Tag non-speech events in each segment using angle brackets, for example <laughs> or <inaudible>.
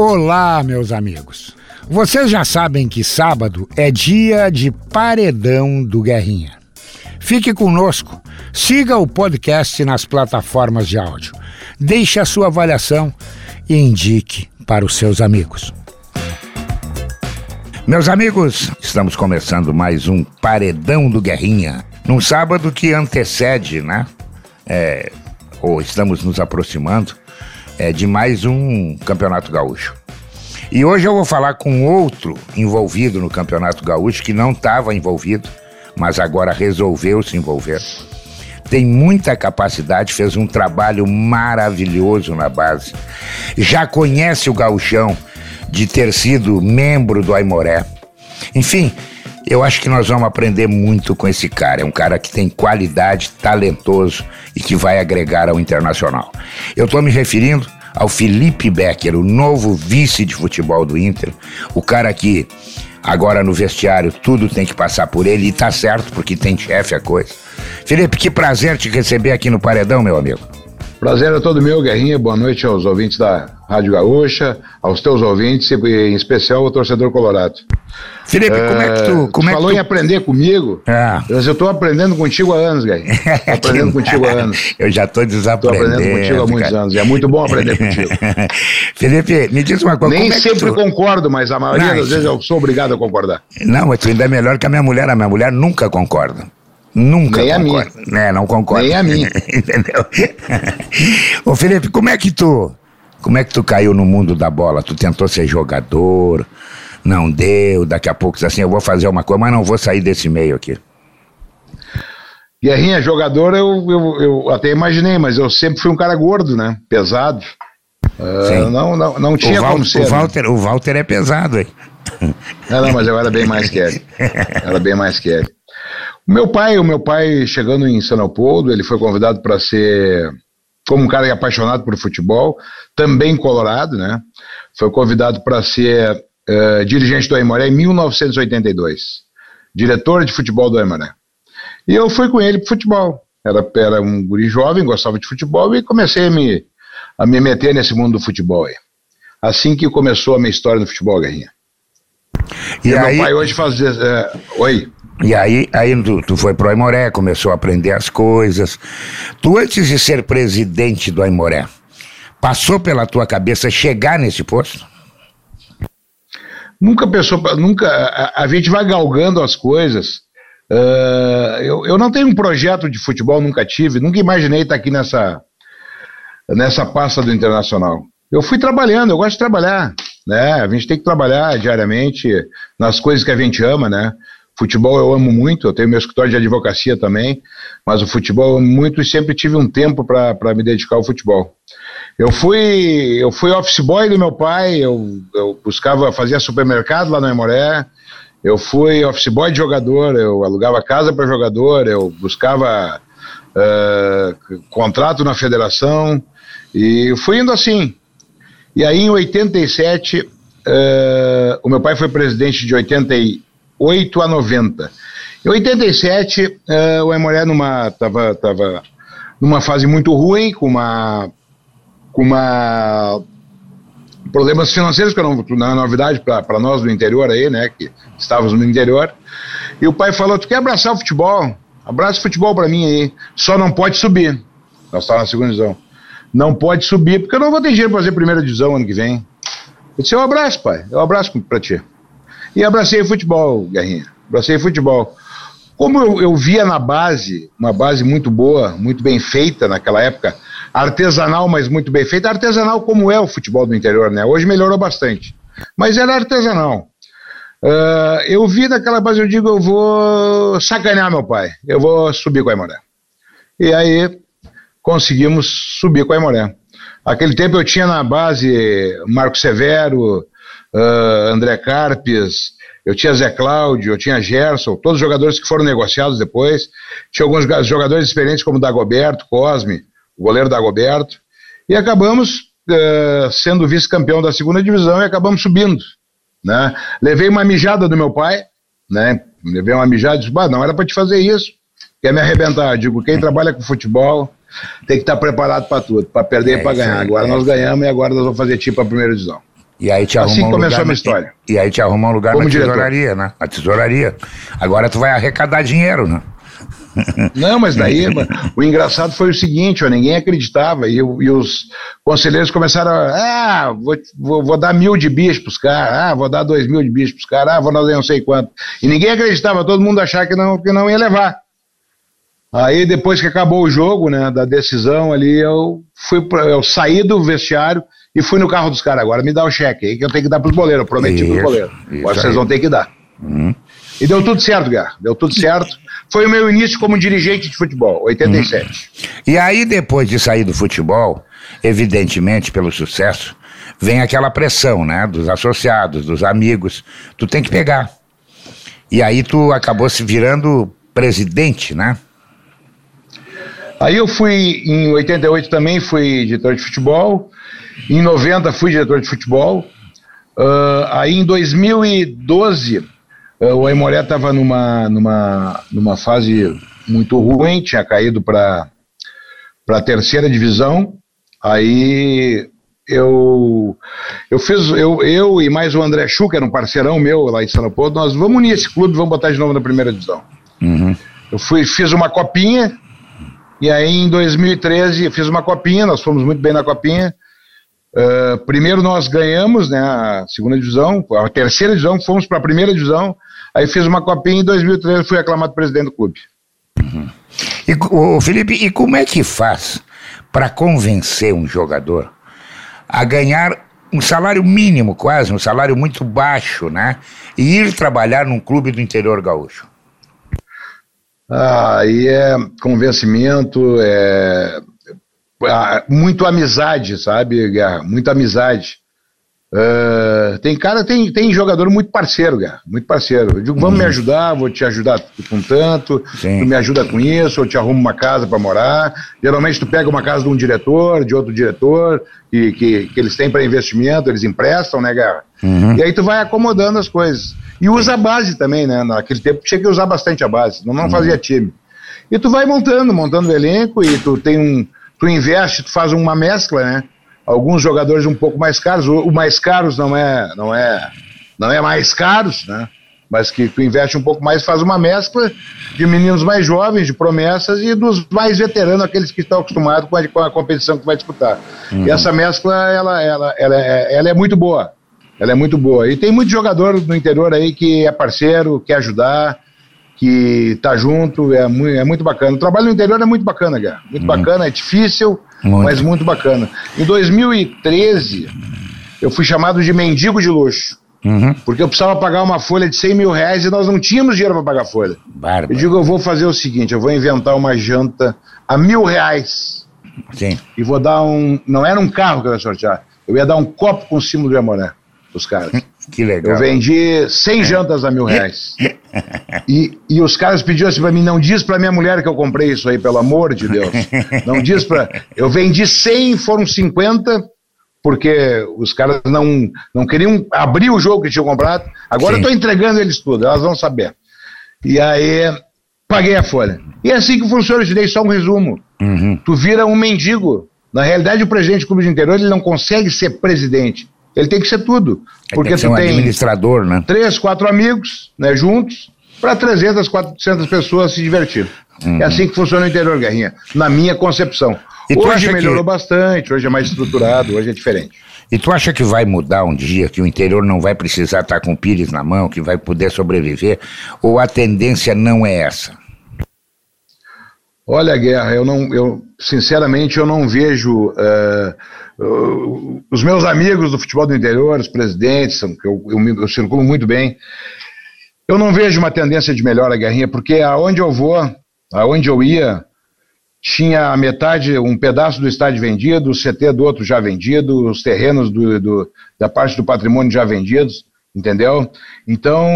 Olá, meus amigos. Vocês já sabem que sábado é dia de paredão do Guerrinha. Fique conosco, siga o podcast nas plataformas de áudio, deixe a sua avaliação e indique para os seus amigos. Meus amigos, estamos começando mais um Paredão do Guerrinha, num sábado que antecede, né? É, ou estamos nos aproximando é, de mais um Campeonato Gaúcho. E hoje eu vou falar com outro envolvido no Campeonato Gaúcho que não estava envolvido, mas agora resolveu se envolver. Tem muita capacidade, fez um trabalho maravilhoso na base. Já conhece o gauchão de ter sido membro do Aimoré. Enfim, eu acho que nós vamos aprender muito com esse cara. É um cara que tem qualidade, talentoso e que vai agregar ao internacional. Eu estou me referindo ao Felipe Becker, o novo vice de futebol do Inter, o cara que agora no vestiário tudo tem que passar por ele e tá certo porque tem chefe a coisa. Felipe, que prazer te receber aqui no Paredão, meu amigo. Prazer é todo meu, Guerrinha. Boa noite aos ouvintes da Rádio Gaúcha, aos teus ouvintes e em especial ao torcedor colorado. Felipe, é, como é que tu. Como tu é falou tu... em aprender comigo. É. Eu estou aprendendo contigo há anos, Guerrinha. <laughs> aprendendo contigo há anos. <laughs> Eu já estou desaprendendo. Estou aprendendo contigo há muitos cara. anos. É muito bom aprender <laughs> contigo. Felipe, me diz uma coisa. Nem é sempre tu... concordo, mas a maioria Não, das vezes eu sou obrigado a concordar. Não, mas tu ainda é melhor que a minha mulher. A minha mulher nunca concorda. Nunca Nem concorda. a minha. É, não concorda. Nem a minha. <laughs> Entendeu? Ô Felipe, como é que tu. Como é que tu caiu no mundo da bola? Tu tentou ser jogador, não deu, daqui a pouco assim, eu vou fazer uma coisa, mas não vou sair desse meio aqui. Guerrinha, jogador, eu, eu, eu até imaginei, mas eu sempre fui um cara gordo, né? Pesado. Uh, não, não, não tinha Val, como ser. O né? Walter, né? o Walter é pesado, hein? Não, não, mas eu era bem mais que ele. Era bem mais que ele. Meu pai, o meu pai chegando em São Leopoldo, ele foi convidado para ser como um cara apaixonado por futebol, também colorado, né? Foi convidado para ser uh, dirigente do Aimoré em 1982, diretor de futebol do Aimoré. E eu fui com ele para futebol. Era, era um guri jovem, gostava de futebol e comecei a me, a me meter nesse mundo do futebol aí. Assim que começou a minha história no futebol, Guerrinha. E, e aí... meu pai hoje faz... Uh, oi? E aí, aí tu, tu foi pro Aimoré, começou a aprender as coisas. Tu, antes de ser presidente do Aimoré, passou pela tua cabeça chegar nesse posto? Nunca pensou, nunca. A, a gente vai galgando as coisas. Uh, eu, eu não tenho um projeto de futebol, nunca tive, nunca imaginei estar aqui nessa, nessa pasta do Internacional. Eu fui trabalhando, eu gosto de trabalhar, né? A gente tem que trabalhar diariamente nas coisas que a gente ama, né? Futebol eu amo muito, eu tenho meu escritório de advocacia também, mas o futebol eu amo muito e sempre tive um tempo para me dedicar ao futebol. Eu fui, eu fui office boy do meu pai, eu, eu buscava, fazia supermercado lá no Emoré, eu fui office boy de jogador, eu alugava casa para jogador, eu buscava uh, contrato na federação e fui indo assim. E aí em 87, uh, o meu pai foi presidente de 88 8 a 90. Em 87, uh, eh, o Aimoré numa tava, tava numa fase muito ruim, com uma com uma problemas financeiros que não, não é novidade para nós do interior aí, né, que estávamos no interior. E o pai falou: "Tu quer abraçar o futebol? Abraça o futebol para mim aí. Só não pode subir." Nós estávamos na segunda divisão. Não pode subir porque eu não vou ter dinheiro para fazer primeira divisão ano que vem. Eu disse: "Eu abraço, pai. Eu abraço para ti." E abracei o futebol, Guerrinha. Abracei o futebol. Como eu, eu, via na base, uma base muito boa, muito bem feita naquela época, artesanal, mas muito bem feita, artesanal como é o futebol do interior, né? Hoje melhorou bastante, mas era artesanal. Uh, eu vi naquela base, eu digo, eu vou sacanear meu pai, eu vou subir com a Aimoré. E aí conseguimos subir com a Aimoré. Aquele tempo eu tinha na base Marco Severo, uh, André Carpes, eu tinha Zé Cláudio, eu tinha Gerson, todos os jogadores que foram negociados depois. Tinha alguns jogadores experientes como Dagoberto, Cosme, o goleiro Dagoberto. E acabamos uh, sendo vice-campeão da segunda divisão e acabamos subindo. Né? Levei uma mijada do meu pai, né? levei uma mijada e disse, bah, não era para te fazer isso, quer me arrebentar. Eu digo, quem <laughs> trabalha com futebol tem que estar preparado para tudo, para perder é, e para ganhar. Agora é, nós ganhamos e agora nós vamos fazer tipo a primeira divisão. E aí te assim arruma um começou lugar a minha história. E, e aí te arruma um lugar Como na diretor. tesouraria, né? Na tesouraria. Agora tu vai arrecadar dinheiro, né? <laughs> Não, mas daí o engraçado foi o seguinte, ó, ninguém acreditava e, e os conselheiros começaram a, ah, vou, vou, vou dar mil de bicho pros caras, ah, vou dar dois mil de bicho pros caras, ah, vou dar não sei quanto. E ninguém acreditava, todo mundo achava que não, que não ia levar. Aí depois que acabou o jogo, né, da decisão ali, eu fui pra, eu saí do vestiário e fui no carro dos caras. Agora me dá o cheque aí que eu tenho que dar pros boleiros, eu prometi pros Isso, boleiros. isso Agora vocês aí. vão ter que dar. Uhum. E deu tudo certo, Gar. Deu tudo certo. Foi o meu início como dirigente de futebol, 87. E aí, depois de sair do futebol, evidentemente, pelo sucesso, vem aquela pressão, né? Dos associados, dos amigos. Tu tem que pegar. E aí tu acabou se virando presidente, né? Aí eu fui, em 88 também fui diretor de futebol. Em 90 fui diretor de futebol. Ah, aí em 2012, ah, o Aimoré estava numa, numa, numa fase muito ruim, tinha caído para a terceira divisão. Aí eu eu fiz eu, eu e mais o André Chu, que era um parceirão meu lá em São Leopoldo, nós vamos unir esse clube, vamos botar de novo na primeira divisão. Uhum. Eu fui, fiz uma copinha, e aí em 2013 eu fiz uma copinha, nós fomos muito bem na copinha. Ah, primeiro nós ganhamos né, a segunda divisão, a terceira divisão, fomos para a primeira divisão, aí fiz uma copinha e em 2013 fui aclamado presidente do clube. E, o Felipe, e como é que faz para convencer um jogador a ganhar um salário mínimo, quase, um salário muito baixo, né? E ir trabalhar num clube do interior gaúcho? Ah, Aí é convencimento, é ah, muito amizade, sabe, Guerra? Muita amizade. Ah, tem cara, tem, tem jogador muito parceiro, Guerra, muito parceiro. Eu digo, vamos me ajudar, vou te ajudar com tanto, Sim. tu me ajuda com isso, eu te arrumo uma casa para morar. Geralmente tu pega uma casa de um diretor, de outro diretor, que, que, que eles têm para investimento, eles emprestam, né, Guerra? E aí tu vai acomodando as coisas. E usa a base também, né? Naquele tempo tinha que usar bastante a base, não, não fazia time. E tu vai montando, montando o elenco e tu tem um. Tu investe, tu faz uma mescla, né? Alguns jogadores um pouco mais caros, o, mais caros não é, não é, não é mais caros, né? Mas que tu investe um pouco mais, faz uma mescla de meninos mais jovens, de promessas, e dos mais veteranos, aqueles que estão acostumados com a, com a competição que vai disputar. E essa mescla, ela, ela, ela, é, ela é muito boa. Ela é muito boa. E tem muito jogador no interior aí que é parceiro, quer ajudar, que tá junto, é muito, é muito bacana. O trabalho no interior é muito bacana, Gá. Muito bacana, é difícil, Muito. mas muito bacana. Em 2013, eu fui chamado de mendigo de luxo, Uhum. porque eu precisava pagar uma folha de 100 mil reais e nós não tínhamos dinheiro para pagar a folha. Bárbaro. Eu digo, eu vou fazer o seguinte, eu vou inventar uma janta a mil reais Sim. e vou dar um... Não era um carro que eu ia sortear, eu ia dar um copo com símbolo de Amoré os caras. Que legal. Eu vendi 100 jantas a mil <laughs> reais. E, e os caras pediram assim pra mim, não diz pra minha mulher que eu comprei isso aí, pelo amor de Deus. <laughs> Não diz pra... Eu vendi 100, foram 50, porque os caras não, não queriam abrir o jogo que tinham comprado. Agora Sim. eu tô entregando eles tudo, elas vão saber. E aí, paguei a folha. E é assim que funciona, eu te dei só um resumo. Uhum. Tu vira um mendigo. Na realidade, o presidente do clube de interior, ele não consegue ser presidente. Ele tem que ser tudo. Porque tem tu um tem administrador, né? três, quatro amigos, né, juntos, para 300, 400 pessoas se divertir. É assim que funciona o interior, Guerrinha, na minha concepção. Uhum. Hoje melhorou que- bastante, hoje é mais estruturado, hoje é diferente. E tu acha que vai mudar um dia, que o interior não vai precisar estar com o pires na mão, que vai poder sobreviver? Ou a tendência não é essa? Olha, Guerra, eu não, eu sinceramente eu não vejo eh, uh, os meus amigos do futebol do interior, os presidentes, que eu, eu, eu circulo muito bem, eu não vejo uma tendência de melhora, Guerrinha, porque aonde eu vou, aonde eu ia, tinha a metade, um pedaço do estádio vendido, o CT do outro já vendido, os terrenos do, do- da parte do patrimônio já vendidos, entendeu? Então,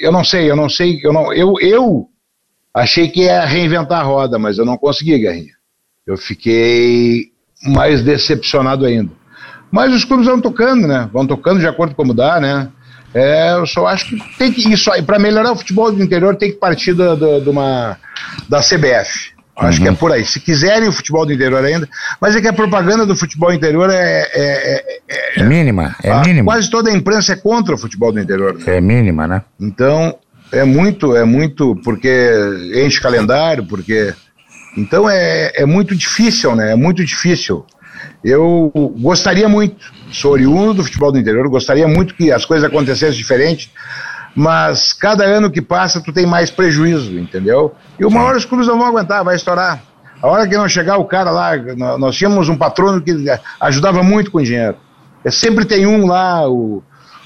eu não sei, eu não sei, eu não, eu, eu achei que ia reinventar a roda, mas eu não consegui, Guerrinha. Eu fiquei mais decepcionado ainda. Mas os clubes vão tocando, né? Vão tocando de acordo com como dá, né? É, eu só acho que tem que isso aí para melhorar o futebol do interior tem que partir da, da, de uma, da CBF. Acho que é por aí. Se quiserem o futebol do interior ainda, mas é que a propaganda do futebol interior é, é, é, é, é mínima, é a, mínima. Quase toda a imprensa é contra o futebol do interior. Né? É mínima, né? Então, é muito, é muito, porque enche calendário, porque. Então é, é muito difícil, né? É muito difícil. Eu gostaria muito, sou oriundo do futebol do interior, gostaria muito que as coisas acontecessem diferente, mas cada ano que passa tu tem mais prejuízo, entendeu? E uma hora os clubes não vão aguentar, vai estourar. A hora que não chegar o cara lá, nós tínhamos um patrono que ajudava muito com dinheiro. É, sempre tem um lá, o,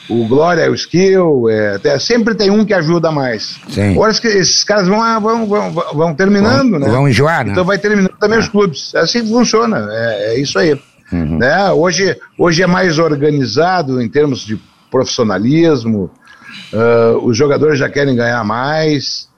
o Glória, o Skill, é, sempre tem um que ajuda mais. Sim. Agora esses caras vão, vão, vão, vão terminando, vão, né? Vão enjoar, né? Então vai terminando também os clubes. É assim que funciona, é, é isso aí. Uhum. Né? Hoje, hoje é mais organizado em termos de profissionalismo, uh, os jogadores já querem ganhar mais,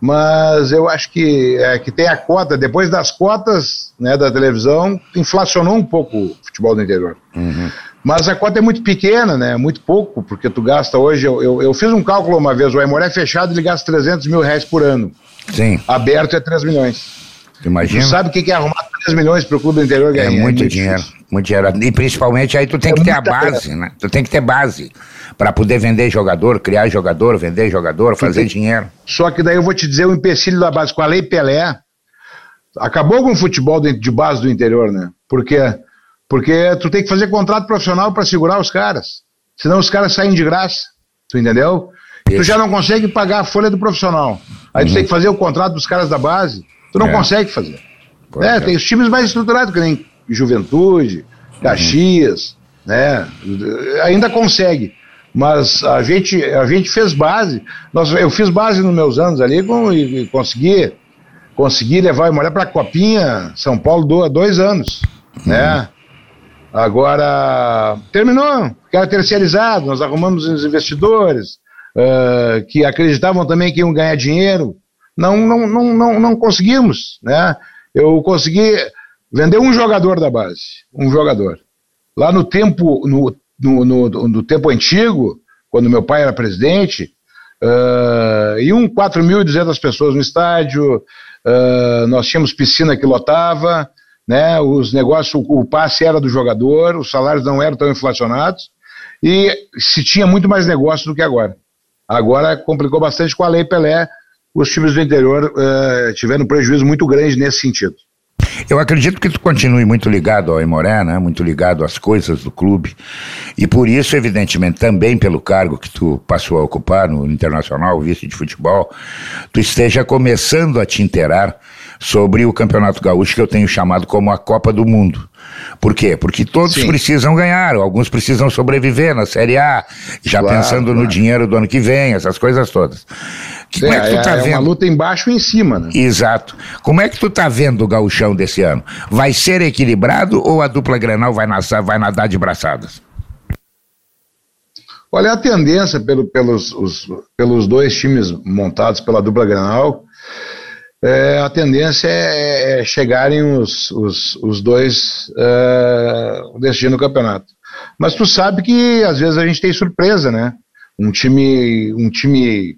mas eu acho que, é, que tem a cota, depois das cotas né, da televisão, inflacionou um pouco o futebol do interior. Uhum. Mas a cota é muito pequena, né? Muito pouco, porque tu gasta hoje. Eu, eu, eu fiz um cálculo uma vez, o Aimoré fechado ele gasta 300 mil reais por ano. Sim. Aberto é 3 milhões. Imagina. Tu sabe o que é arrumar 3 milhões para o clube interior ganhar? É muito, é muito dinheiro, difícil. muito dinheiro. E principalmente aí tu tem é que ter a base, pena. né? Tu tem que ter base para poder vender jogador, criar jogador, vender jogador, fazer tem... dinheiro. Só que daí eu vou te dizer o empecilho da base. Com a Lei Pelé, acabou com o futebol de base do interior, né? Porque porque tu tem que fazer contrato profissional para segurar os caras. Senão os caras saem de graça. Tu entendeu? E tu já não consegue pagar a folha do profissional. Aí uhum. tu tem que fazer o contrato dos caras da base. Tu não é. consegue fazer. É, tem os times mais estruturados, que nem Juventude, Caxias, uhum. né? Ainda consegue. Mas a gente, a gente fez base. Nós, eu fiz base nos meus anos ali com, e, e consegui, consegui levar a mulher para a Copinha São Paulo do, dois anos. Uhum. Né? Agora, terminou, era terceirizado, nós arrumamos os investidores uh, que acreditavam também que iam ganhar dinheiro. Não, não, não, não, não conseguimos, né? Eu consegui vender um jogador da base, um jogador. Lá no tempo, no, no, no, no tempo antigo, quando meu pai era presidente, uh, iam 4.200 pessoas no estádio, uh, nós tínhamos piscina que lotava, né? Os negócios, o passe era do jogador, os salários não eram tão inflacionados e se tinha muito mais negócio do que agora. Agora complicou bastante com a Lei Pelé, os times do interior uh, tiveram um prejuízo muito grande nesse sentido. Eu acredito que tu continue muito ligado ao Imoré, né? Muito ligado às coisas do clube. E por isso, evidentemente, também pelo cargo que tu passou a ocupar no Internacional, vice de futebol, tu esteja começando a te inteirar sobre o Campeonato Gaúcho que eu tenho chamado como a Copa do Mundo. Por quê? Porque todos Sim. precisam ganhar, alguns precisam sobreviver na Série A, já claro, pensando claro. no dinheiro do ano que vem, essas coisas todas. Como é, é que tu tá é, vendo? É uma luta embaixo e em cima, né? Exato. Como é que tu tá vendo o gauchão desse ano? Vai ser equilibrado ou a dupla Grenal vai, nascer, vai nadar de braçadas? Olha, a tendência pelo, pelos, os, pelos dois times montados pela dupla Grenal é, a tendência é, é chegarem os, os, os dois é, decidindo no campeonato. Mas tu sabe que às vezes a gente tem surpresa, né? Um time, um time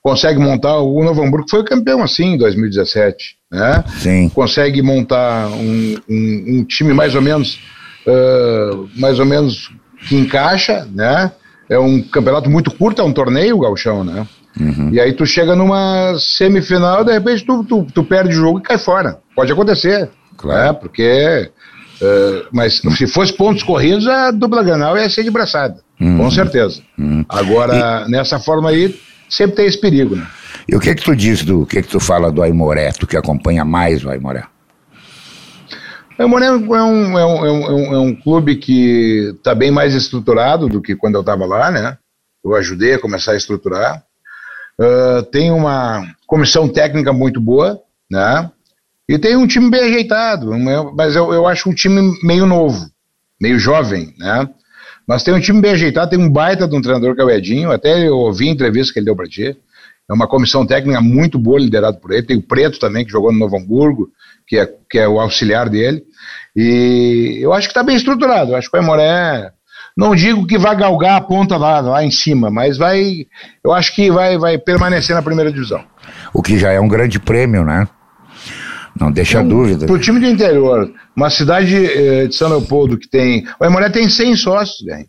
consegue montar o Novo Hamburgo foi campeão assim em 2017, né? Sim. Consegue montar um, um, um time mais ou menos uh, mais ou menos que encaixa, né? É um campeonato muito curto, é um torneio, o Galchão, né? Uhum. E aí tu chega numa semifinal, de repente tu, tu, tu, perde o jogo e cai fora. Pode acontecer. Claro. Né? Porque. Uh, mas se fosse pontos corridos, a dupla Granal ia ser de braçada. Uhum. Com certeza. Uhum. Agora, e... nessa forma aí, sempre tem esse perigo, né? E o que é que tu diz do o que é que tu fala do Aimoré, tu que acompanha mais o Aimoré? O Aimoré é um, é um, é um, é um clube que está bem mais estruturado do que quando eu estava lá, né? Eu ajudei a começar a estruturar. Uh, tem uma comissão técnica muito boa, né? E tem um time bem ajeitado, mas eu, eu acho um time meio novo, meio jovem, né? Mas tem um time bem ajeitado, tem um baita de um treinador que é o Edinho, até eu ouvi a entrevista que ele deu para ti. É uma comissão técnica muito boa, liderada por ele. Tem o Preto também, que jogou no Novo Hamburgo, que é, que é o auxiliar dele. E eu acho que está bem estruturado. Eu acho que o Aimoré não digo que vai galgar a ponta lá, lá em cima, mas vai. Eu acho que vai, vai permanecer na primeira divisão. O que já é um grande prêmio, né? Não deixa então, dúvida. Para o time do interior, uma cidade eh, de São Leopoldo que tem. O Aimoré tem 100 sócios, ganha.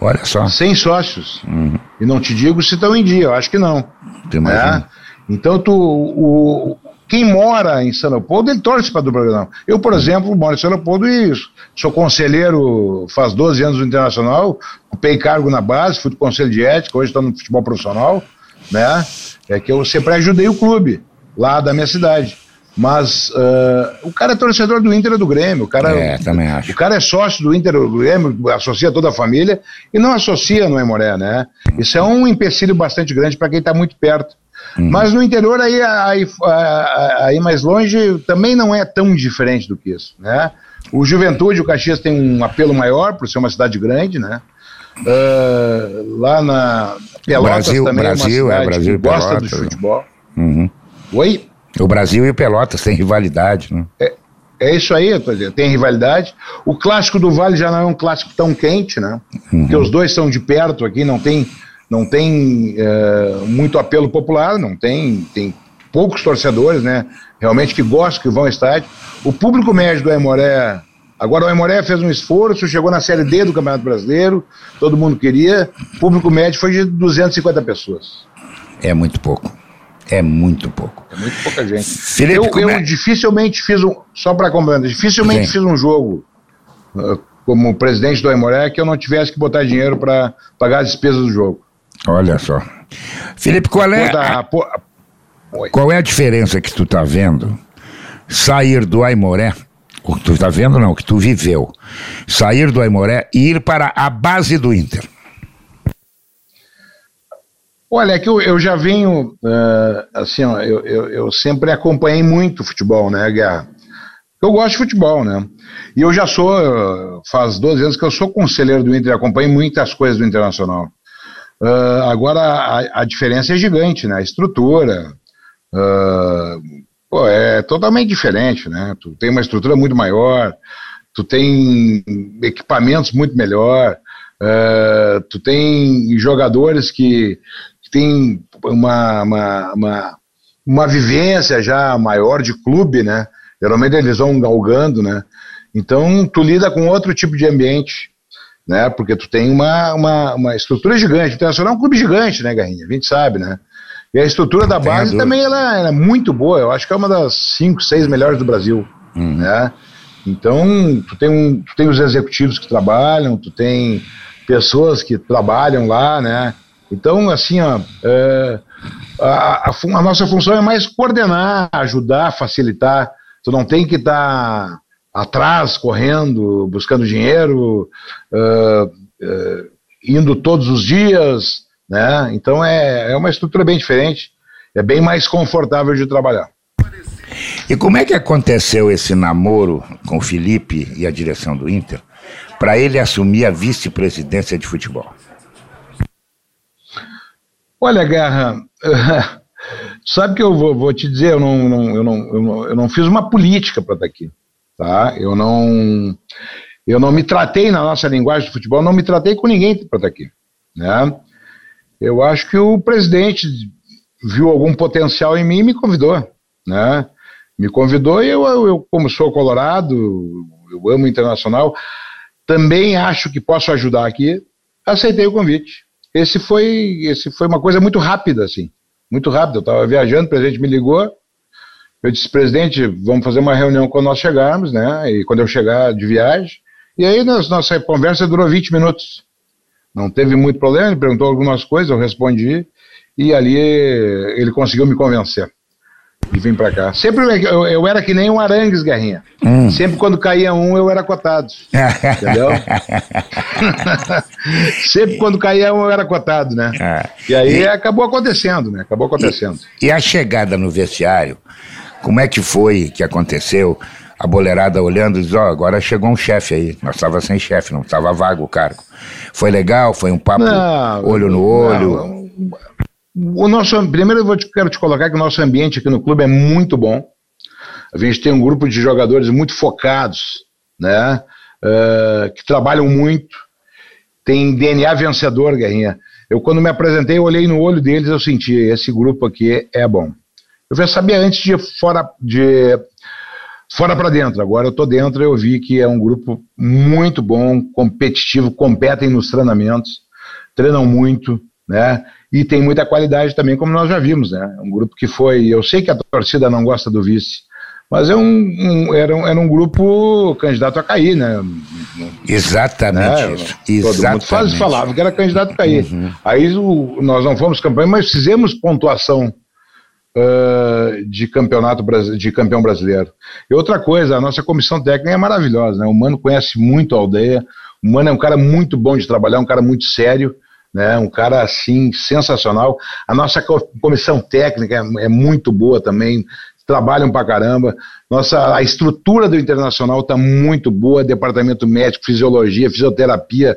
Olha só. 100 sócios. Uhum. E não te digo se estão em dia, eu acho que não. Né? Então, tu, o, quem mora em São Leopoldo, ele torce para dupla Grenal. Eu, por exemplo, moro em São Leopoldo e sou conselheiro faz 12 anos no Internacional, ocupei cargo na base, fui do conselho de ética, hoje estou no futebol profissional, né? É que eu sempre ajudei o clube lá da minha cidade. Mas uh, o cara é torcedor do Inter e do Grêmio. O cara, é, também acho. O cara é sócio do Inter e do Grêmio, associa toda a família e não associa no Emoré, né? Isso é um empecilho bastante grande para quem está muito perto. Uhum. Mas no interior, aí, aí, aí mais longe, também não é tão diferente do que isso, né? O Juventude, o Caxias tem um apelo maior, por ser uma cidade grande, né? Uh, lá na Pelotas Brasil, também Brasil, é uma cidade é, Brasil que gosta Pelotas, do futebol. Uhum. Oi? O Brasil e o Pelotas têm rivalidade, né? É, é isso aí, dizer, tem rivalidade. O clássico do Vale já não é um clássico tão quente, né? Uhum. Porque os dois são de perto aqui, não tem não tem é, muito apelo popular, não tem, tem poucos torcedores, né? Realmente que gostam, que vão ao estádio. O público médio do Aimoré, agora o Aimoré fez um esforço, chegou na Série D do Campeonato Brasileiro, todo mundo queria, o público médio foi de 250 pessoas. É muito pouco. É muito pouco. É muito pouca gente. Felipe, eu, eu é? dificilmente fiz um, só para complementar, dificilmente Sim. fiz um jogo uh, como presidente do Aimoré que eu não tivesse que botar dinheiro para pagar as despesas do jogo. Olha só. Felipe, qual é, a, qual é a diferença que tu tá vendo sair do Aimoré, o que tu tá vendo não, o que tu viveu, sair do Aimoré e ir para a base do Inter? Olha, é que eu, eu já venho, uh, assim, ó, eu, eu, eu, sempre acompanhei muito futebol, né, Guerra? Eu gosto de futebol, né? E eu já sou, faz 12 anos que eu sou conselheiro do Inter, acompanho muitas coisas do Internacional. Uh, agora, a, a, diferença é gigante, né? A estrutura uh, pô, é totalmente diferente, né? Tu tem uma estrutura muito maior, tu tem equipamentos muito melhor, uh, tu tem jogadores que, que têm uma, uma, uma, uma vivência já maior de clube, né? Geralmente eles vão galgando, né? Então, tu lida com outro tipo de ambiente né? Porque tu tem uma, uma, uma estrutura gigante. O Internacional é um clube gigante, né, Garrinha? A gente sabe, né? E a estrutura da base também ela, ela, é muito boa. Eu acho que é uma das cinco, seis melhores do Brasil, hum. né? Então, tu tem, um, tu tem os executivos que trabalham, tu tem pessoas que trabalham lá, né? Então, assim, ó, é, a, a, a, nossa função é mais coordenar, ajudar, facilitar. Tu não tem que estar tá atrás, correndo, buscando dinheiro, uh, uh, indo todos os dias, né? Então é, é uma estrutura bem diferente, é bem mais confortável de trabalhar. E como é que aconteceu esse namoro com o Felipe e a direção do Inter para ele assumir a vice-presidência de futebol? Olha, Guerra, <laughs> sabe que eu vou, vou te dizer, eu não, não, eu, não, eu, não, eu não fiz uma política para estar aqui tá? Eu não eu não me tratei na nossa linguagem de futebol, não me tratei com ninguém para estar aqui, né? Eu acho que o presidente viu algum potencial em mim e me convidou, né? Me convidou e eu, eu como sou colorado, eu amo internacional, também acho que posso ajudar aqui, aceitei o convite. Esse foi, esse foi uma coisa muito rápida, assim, muito rápida. Eu estava viajando, o presidente me ligou, eu disse, presidente, vamos fazer uma reunião quando nós chegarmos, né? E quando eu chegar de viagem. E aí nossa conversa durou 20 minutos. Não teve muito problema, ele perguntou algumas coisas, eu respondi. E ali ele conseguiu me convencer de vir para cá. Sempre eu, eu, era que nem um Arangues, Guerrinha. Hum. Sempre quando caía um, eu era cotado. <laughs> entendeu? <laughs> Sempre quando caía um, eu era cotado, né? É. E aí e... acabou acontecendo, né? Acabou acontecendo. E, e a chegada no vestiário como é que foi que aconteceu? A boleirada olhando e diz, ó, oh, agora chegou um chefe aí. Nós estava sem chefe, não estava vago o cargo. Foi legal, foi um papo não, olho no olho. Não. O nosso, primeiro eu te, quero te colocar que o nosso ambiente aqui no clube é muito bom. A gente tem um grupo de jogadores muito focados, né? Uh, que trabalham muito, tem DNA vencedor, Guerrinha. Eu, quando me apresentei, eu olhei no olho deles, eu senti, esse grupo aqui é bom. Eu já sabia antes de fora de fora para dentro. Agora eu tô dentro e eu vi que é um grupo muito bom, competitivo, competem nos treinamentos, treinam muito, né? E tem muita qualidade também, como nós já vimos, né? Um grupo que foi. Eu sei que a torcida não gosta do vice, mas é um, um, era, um, era um grupo candidato a cair, né? Exatamente né? isso. Todo Exatamente. mundo faz, falava que era candidato a cair. Uhum. Aí o, nós não fomos campeão, mas fizemos pontuação de campeonato de campeão brasileiro. E outra coisa, a nossa comissão técnica é maravilhosa, né? O Mano conhece muito a aldeia, o Mano é um cara muito bom de trabalhar, um cara muito sério né? Um cara assim sensacional. A nossa comissão técnica é, é muito boa também, trabalham pra caramba. Nossa, a estrutura do Internacional está muito boa, departamento médico, fisiologia, fisioterapia,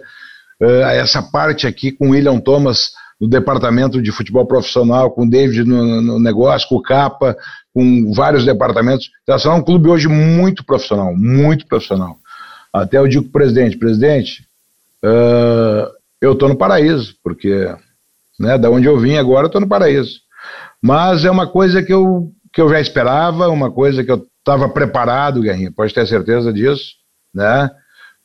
uh, essa parte aqui com William Thomas no departamento de futebol profissional, com o David no, no negócio, com o Capa, com vários departamentos. Internacional é um clube hoje muito profissional, muito profissional. Até eu digo pro presidente, presidente, uh, eu estou no paraíso, porque né, da onde eu vim agora eu estou no paraíso. Mas é uma coisa que eu, que eu já esperava, uma coisa que eu estava preparado, Guerrinha, pode ter certeza disso, né?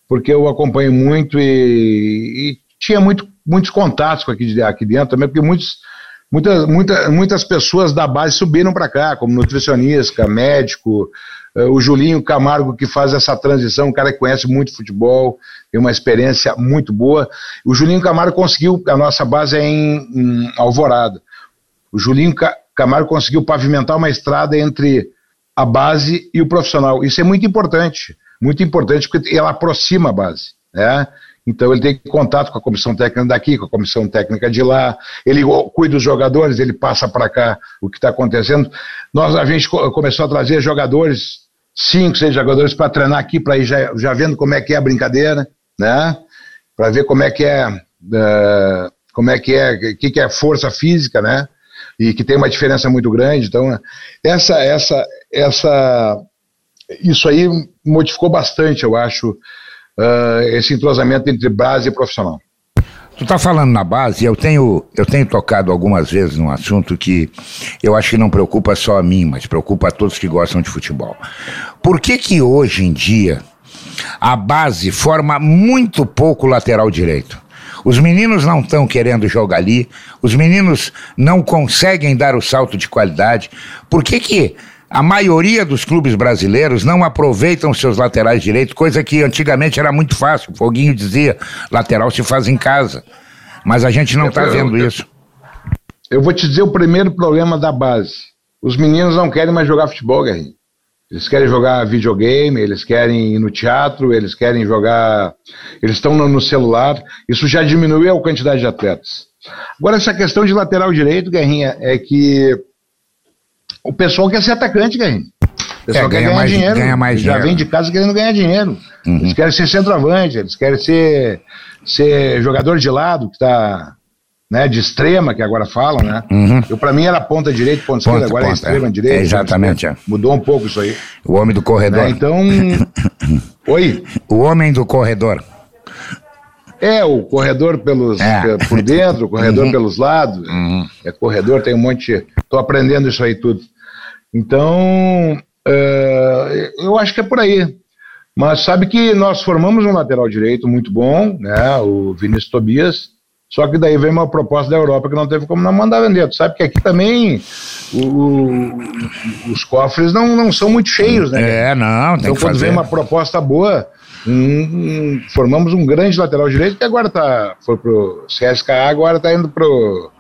Porque eu acompanho muito e, e tinha muito, muitos contatos aqui, aqui dentro também, porque muitos, muitas, muita, muitas pessoas da base subiram para cá, como nutricionista, médico, eh, o Julinho Camargo, que faz essa transição, um cara que conhece muito futebol, tem uma experiência muito boa. O Julinho Camargo conseguiu, a nossa base é em, em Alvorada. O Julinho Camargo conseguiu pavimentar uma estrada entre a base e o profissional. Isso é muito importante, muito importante, porque ela aproxima a base. Né? Então ele tem contato com a comissão técnica daqui, com a comissão técnica de lá, ele cuida dos jogadores, ele passa para cá o que está acontecendo. Nós, a gente começou a trazer jogadores cinco, seis jogadores para treinar aqui, para ir já, já vendo como é que é a brincadeira, né? Para ver como é que é, uh, como é que é, o que, que é força física, né? E que tem uma diferença muito grande. Então, essa, essa, essa, isso aí modificou bastante, eu acho, uh, esse entrosamento entre base e profissional. Tu tá falando na base, eu tenho, eu tenho tocado algumas vezes num assunto que eu acho que não preocupa só a mim, mas preocupa a todos que gostam de futebol. Por que que hoje em dia a base forma muito pouco lateral direito? Os meninos não estão querendo jogar ali, os meninos não conseguem dar o salto de qualidade. Por que que a maioria dos clubes brasileiros não aproveitam seus laterais direitos, coisa que antigamente era muito fácil. O Foguinho dizia: lateral se faz em casa. Mas a gente não está vendo eu, isso. Eu vou te dizer o primeiro problema da base. Os meninos não querem mais jogar futebol, Guerrinho. Eles querem jogar videogame, eles querem ir no teatro, eles querem jogar. Eles estão no, no celular. Isso já diminuiu a quantidade de atletas. Agora, essa questão de lateral direito, Guerrinha, é que o pessoal quer ser atacante, Guerrinho. O pessoal é, quer ganhar mais, dinheiro. Ganha mais já dinheiro. vem de casa querendo ganhar dinheiro. Uhum. Eles querem ser centroavante, eles querem ser, ser jogador de lado, que está né, de extrema, que agora falam, né? Uhum. Eu, pra mim era ponta direita, ponta, ponta esquerda, agora é ponta, é extrema é. direita. É exatamente, é. Mudou um pouco isso aí. O homem do corredor. Né, então. <coughs> Oi? O homem do corredor. É, o corredor pelos, é. por dentro, o corredor uhum. pelos lados. Uhum. É corredor, tem um monte. Estou aprendendo isso aí tudo. Então, uh, eu acho que é por aí. Mas sabe que nós formamos um lateral direito muito bom, né? O Vinícius Tobias. Só que daí veio uma proposta da Europa que não teve como não mandar vender. Tu sabe que aqui também o, os cofres não, não são muito cheios, né? É, não, tem então, que quando fazer. vem uma proposta boa, um, formamos um grande lateral direito que agora tá, foi pro CSKA, agora tá indo pro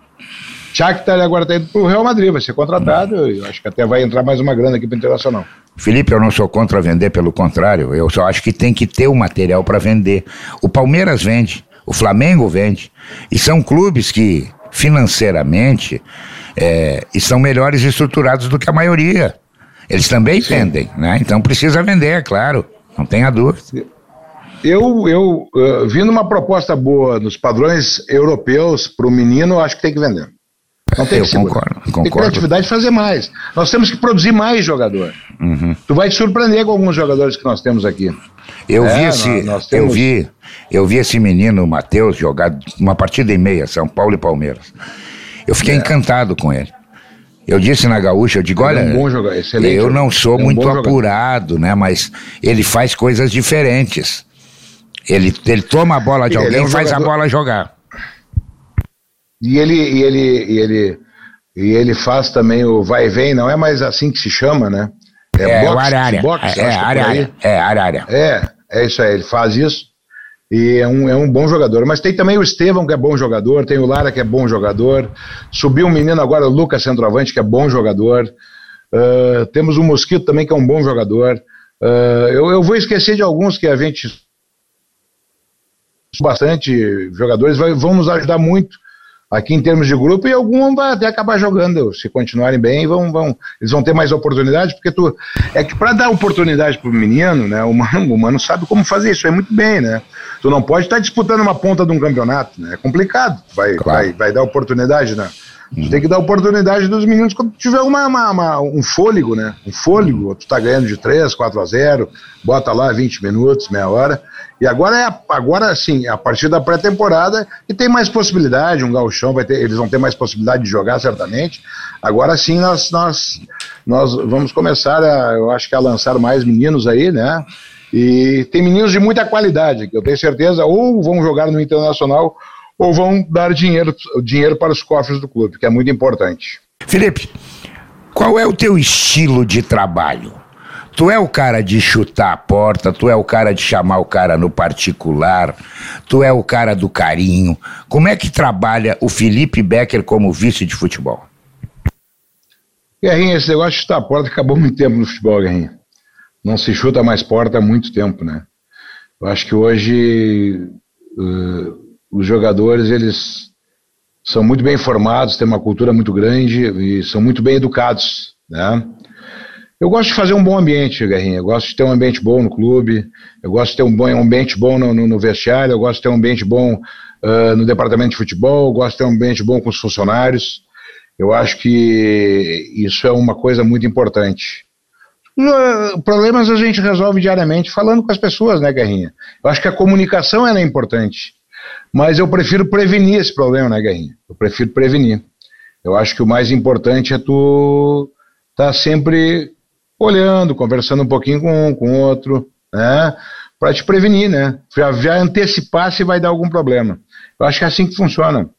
Shakhtar, agora tá indo pro Real Madrid, vai ser contratado, eu acho que até vai entrar mais uma grana aqui pro Internacional. Felipe, eu não sou contra vender, pelo contrário, eu só acho que tem que ter o material para vender. O Palmeiras vende, o Flamengo vende, e são clubes que financeiramente é, estão melhores estruturados do que a maioria. Eles também Sim. vendem, né? Então precisa vender, é claro, não tenha dúvida. Eu, eu uh, vindo uma proposta boa nos padrões europeus para o menino, acho que tem que vender. Não tem eu que concordo, concordo. Tem criatividade de fazer mais. Nós temos que produzir mais jogador. Uhum. Tu vai te surpreender com alguns jogadores que nós temos aqui. Eu é, vi esse, nós, nós temos... eu vi, eu vi esse menino Matheus jogar uma partida e meia, São Paulo e Palmeiras. Eu fiquei é. encantado com ele. Eu disse na gaúcha, eu digo, olha, é um jogador, eu não sou é um muito apurado, né? Mas ele faz coisas diferentes. Ele, ele toma a bola de alguém e é um faz jogador... a bola jogar. E ele, e ele, e ele, e ele faz também o vai e vem, não é mais assim que se chama, né? É, é boxe, área, área. Boxe, é, área, área. É, área, área. É, é isso aí, ele faz isso. E é um, é um bom jogador. Mas tem também o Estevão, que é bom jogador, tem o Lara, que é bom jogador. Subiu um menino agora, o Lucas Centroavante, que é bom jogador. Uh, temos o Mosquito também, que é um bom jogador. Uh, eu, eu vou esquecer de alguns que a gente bastante jogadores, vai, vão nos ajudar muito aqui em termos de grupo e algum vai até acabar jogando, se continuarem bem, vão, vão, eles vão ter mais oportunidade, porque tu, é que para dar oportunidade pro menino, né, o mano, o mano sabe como fazer isso, é muito bem, né, tu não pode estar tá disputando uma ponta de um campeonato, né, é complicado, vai, claro. vai, vai dar oportunidade, né, Tu tem que dar oportunidade dos meninos quando tiver uma, uma, uma, um fôlego, né? Um fôlego, tu tá ganhando de 3, 4 a 0, bota lá 20 minutos, meia hora. E agora é agora sim, a partir da pré-temporada, e tem mais possibilidade, um gauchão vai ter, eles vão ter mais possibilidade de jogar certamente. Agora sim nós nós nós vamos começar a, eu acho que a lançar mais meninos aí, né? E tem meninos de muita qualidade, que eu tenho certeza ou vão jogar no internacional ou vão dar dinheiro, dinheiro para os cofres do clube, que é muito importante. Felipe, qual é o teu estilo de trabalho? Tu é o cara de chutar a porta, tu é o cara de chamar o cara no particular, tu é o cara do carinho. Como é que trabalha o Felipe Becker como vice de futebol? Guerrinha, esse negócio de chutar a porta acabou muito tempo no futebol, Guerrinha. Não se chuta mais porta há muito tempo, né? Eu acho que hoje uh, os jogadores eles são muito bem formados, têm uma cultura muito grande e são muito bem educados, né? Eu gosto de fazer um bom ambiente, Guerrinha. Eu gosto de ter um ambiente bom no clube. Eu gosto de ter um bom um ambiente bom no, no, no, vestiário. Eu gosto de ter um ambiente bom uh, no departamento de futebol. Eu gosto de ter um ambiente bom com os funcionários. Eu acho que isso é uma coisa muito importante. Problemas a gente resolve diariamente falando com as pessoas, né, Guerrinha? Eu acho que a comunicação é importante. Mas eu prefiro prevenir esse problema, né, Guerrinha? Eu prefiro prevenir. Eu acho que o mais importante é tu estar tá sempre olhando, conversando um pouquinho com um, com outro, né? Para te prevenir, né? Já, já antecipar se vai dar algum problema. Eu acho que é assim que funciona.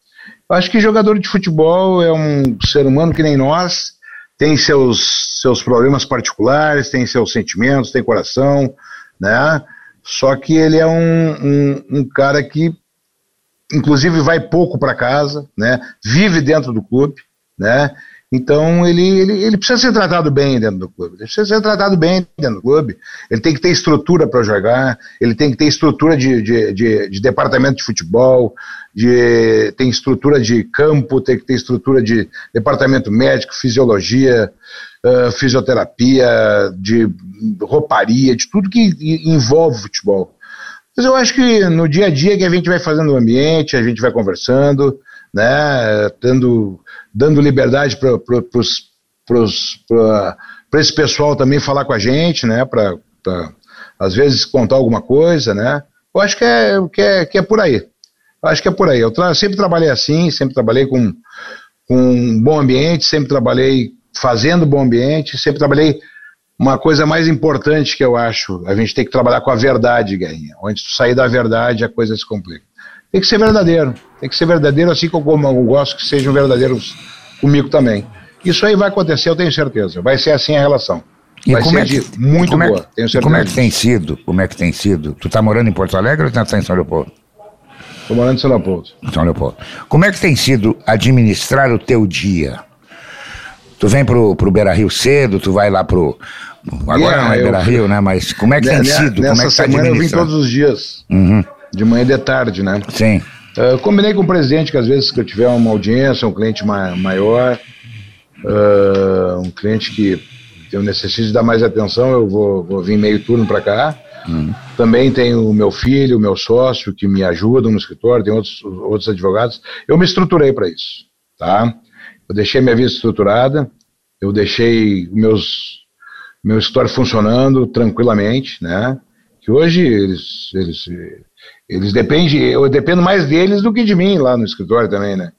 Eu acho que jogador de futebol é um ser humano que nem nós, tem seus, seus problemas particulares, tem seus sentimentos, tem coração, né? Só que ele é um, um, um cara que inclusive vai pouco para casa, né? Vive dentro do clube, né? Então ele, ele, ele precisa ser tratado bem dentro do clube. Ele precisa ser tratado bem dentro do clube. Ele tem que ter estrutura para jogar, ele tem que ter estrutura de, de, de, de, departamento de futebol, de, tem estrutura de campo, tem que ter estrutura de departamento médico, fisiologia, uh, fisioterapia, de rouparia, de tudo que envolve futebol. Mas eu acho que no dia a dia que a gente vai fazendo o ambiente, a gente vai conversando, né, dando, dando liberdade para esse pessoal também falar com a gente, né, para às vezes contar alguma coisa, né. Eu acho que é, que é, que é por aí. Eu acho que é por aí. Eu tra sempre trabalhei assim, sempre trabalhei com, com um bom ambiente, sempre trabalhei fazendo bom ambiente, sempre trabalhei uma coisa mais importante que eu acho, a gente tem que trabalhar com a verdade, Guerrinha. Onde tu sair da verdade, a coisa se complica. Tem que ser verdadeiro. Tem que ser verdadeiro, assim como eu gosto que sejam verdadeiros comigo também. Isso aí vai acontecer, eu tenho certeza. Vai ser assim a relação. E vai ser é que, muito como boa, é que, tenho certeza. Como é que tem sido? Como é que tem sido? Tu tá morando em Porto Alegre ou tá em São Leopoldo? Tô morando em São Leopoldo. São Leopoldo. Como é que tem sido administrar o teu dia? Tu vem pro, pro Beira Rio cedo, tu vai lá pro. Agora yeah, não é Beira Rio, né? Mas como é que tem sido? Nessa como é que tá semana eu vim todos os dias. Uhum. De manhã e de tarde, né? Sim. Uh, combinei com o presidente que às vezes que eu tiver uma audiência, um cliente ma maior, uh, um cliente que eu necessito dar mais atenção, eu vou, vou vir meio turno para cá. Uhum. Também tenho o meu filho, o meu sócio, que me ajudam no escritório, tem outros, outros advogados. Eu me estruturei para isso, tá? Eu deixei minha vida estruturada, eu deixei meus meu escritório funcionando tranquilamente, né? Que hoje eles eles eles dependem, eu dependo mais deles do que de mim lá no escritório também, né?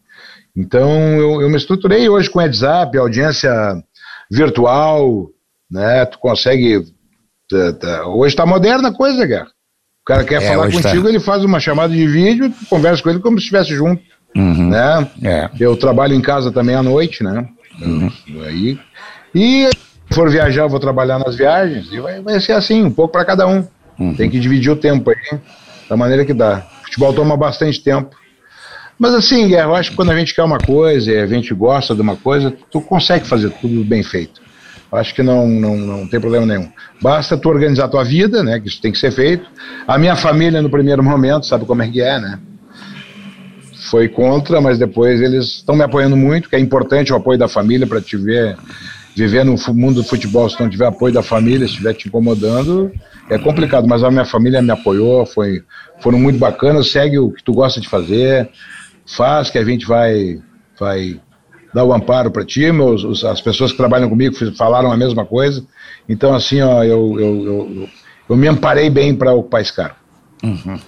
Então eu, eu me estruturei hoje com WhatsApp, audiência virtual, né? Tu consegue. Tá, tá, hoje está moderna a coisa, cara. O cara quer é, falar contigo, tá. ele faz uma chamada de vídeo, tu conversa com ele como se estivesse junto. Uhum. Né? É. Eu trabalho em casa também à noite, né? Uhum. Aí, e se for viajar, eu vou trabalhar nas viagens, e vai, vai ser assim, um pouco para cada um. Uhum. Tem que dividir o tempo aí, da maneira que dá. O futebol toma bastante tempo. Mas assim, eu acho que quando a gente quer uma coisa e a gente gosta de uma coisa, tu consegue fazer tudo bem feito. Eu acho que não, não, não tem problema nenhum. Basta tu organizar tua vida, né? Que isso tem que ser feito. A minha família, no primeiro momento, sabe como é que é, né? Foi contra, mas depois eles estão me apoiando muito, que é importante o apoio da família para te ver viver no mundo do futebol, se não tiver apoio da família, se estiver te incomodando, é complicado. Mas a minha família me apoiou, foi, foram muito bacanas. Segue o que tu gosta de fazer, faz que a gente vai, vai dar o amparo para ti. Meus, os, as pessoas que trabalham comigo falaram a mesma coisa. Então, assim, ó, eu, eu, eu, eu me amparei bem para ocupar esse cargo. Uhum.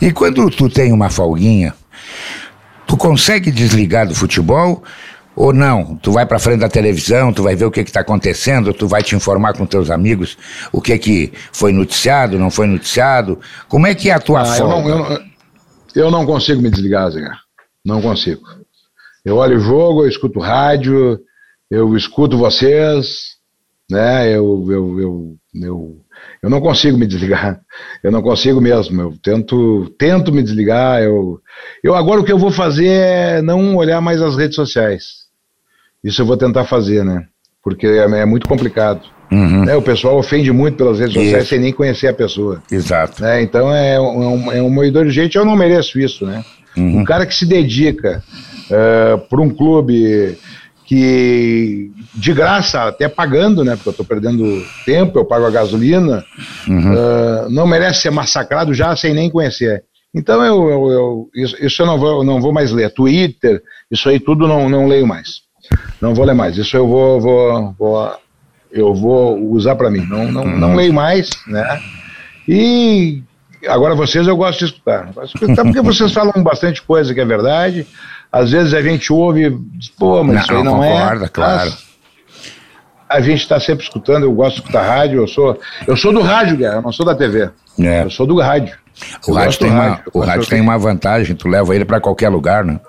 E quando tu tem uma folguinha, tu consegue desligar do futebol ou não? Tu vai para frente da televisão, tu vai ver o que está acontecendo, tu vai te informar com teus amigos o que que foi noticiado, não foi noticiado. Como é que é a tua ah, folga? Eu não, eu, eu não consigo me desligar, Zé. Não consigo. Eu olho o jogo, eu escuto rádio, eu escuto vocês, né? Eu, eu, eu, eu, eu não consigo me desligar. Eu não consigo mesmo. Eu tento, tento me desligar. Eu, eu agora o que eu vou fazer é não olhar mais as redes sociais. Isso eu vou tentar fazer, né? Porque é, é muito complicado. Uhum. Né? O pessoal ofende muito pelas redes sociais isso. sem nem conhecer a pessoa. Exato. Né? Então é um, é um moedor de gente. Eu não mereço isso, né? Uhum. Um cara que se dedica uh, eh, para um clube que de graça, até pagando, né? Porque eu estou perdendo tempo, eu pago a gasolina, uhum. uh, não merece ser massacrado já sem nem conhecer. Então eu, eu, eu isso, isso, eu não vou, não vou mais ler. Twitter, isso aí tudo não, não leio mais. Não vou ler mais. Isso eu vou, vou, vou eu vou usar para mim. Não, não, não uhum. leio mais, né? E agora vocês eu gosto de escutar. Gosto de escutar porque vocês falam bastante coisa que é verdade. Às vezes a gente ouve, diz, pô, mas não, isso aí não é. concorda, é. Claro. a gente está sempre escutando, eu gosto de escutar rádio, eu sou, eu sou do rádio, Guerra, eu não sou da TV. É. Eu sou do rádio. O rádio, tem, rádio. Uma, o rádio tem uma vantagem, tu leva ele para qualquer lugar, né?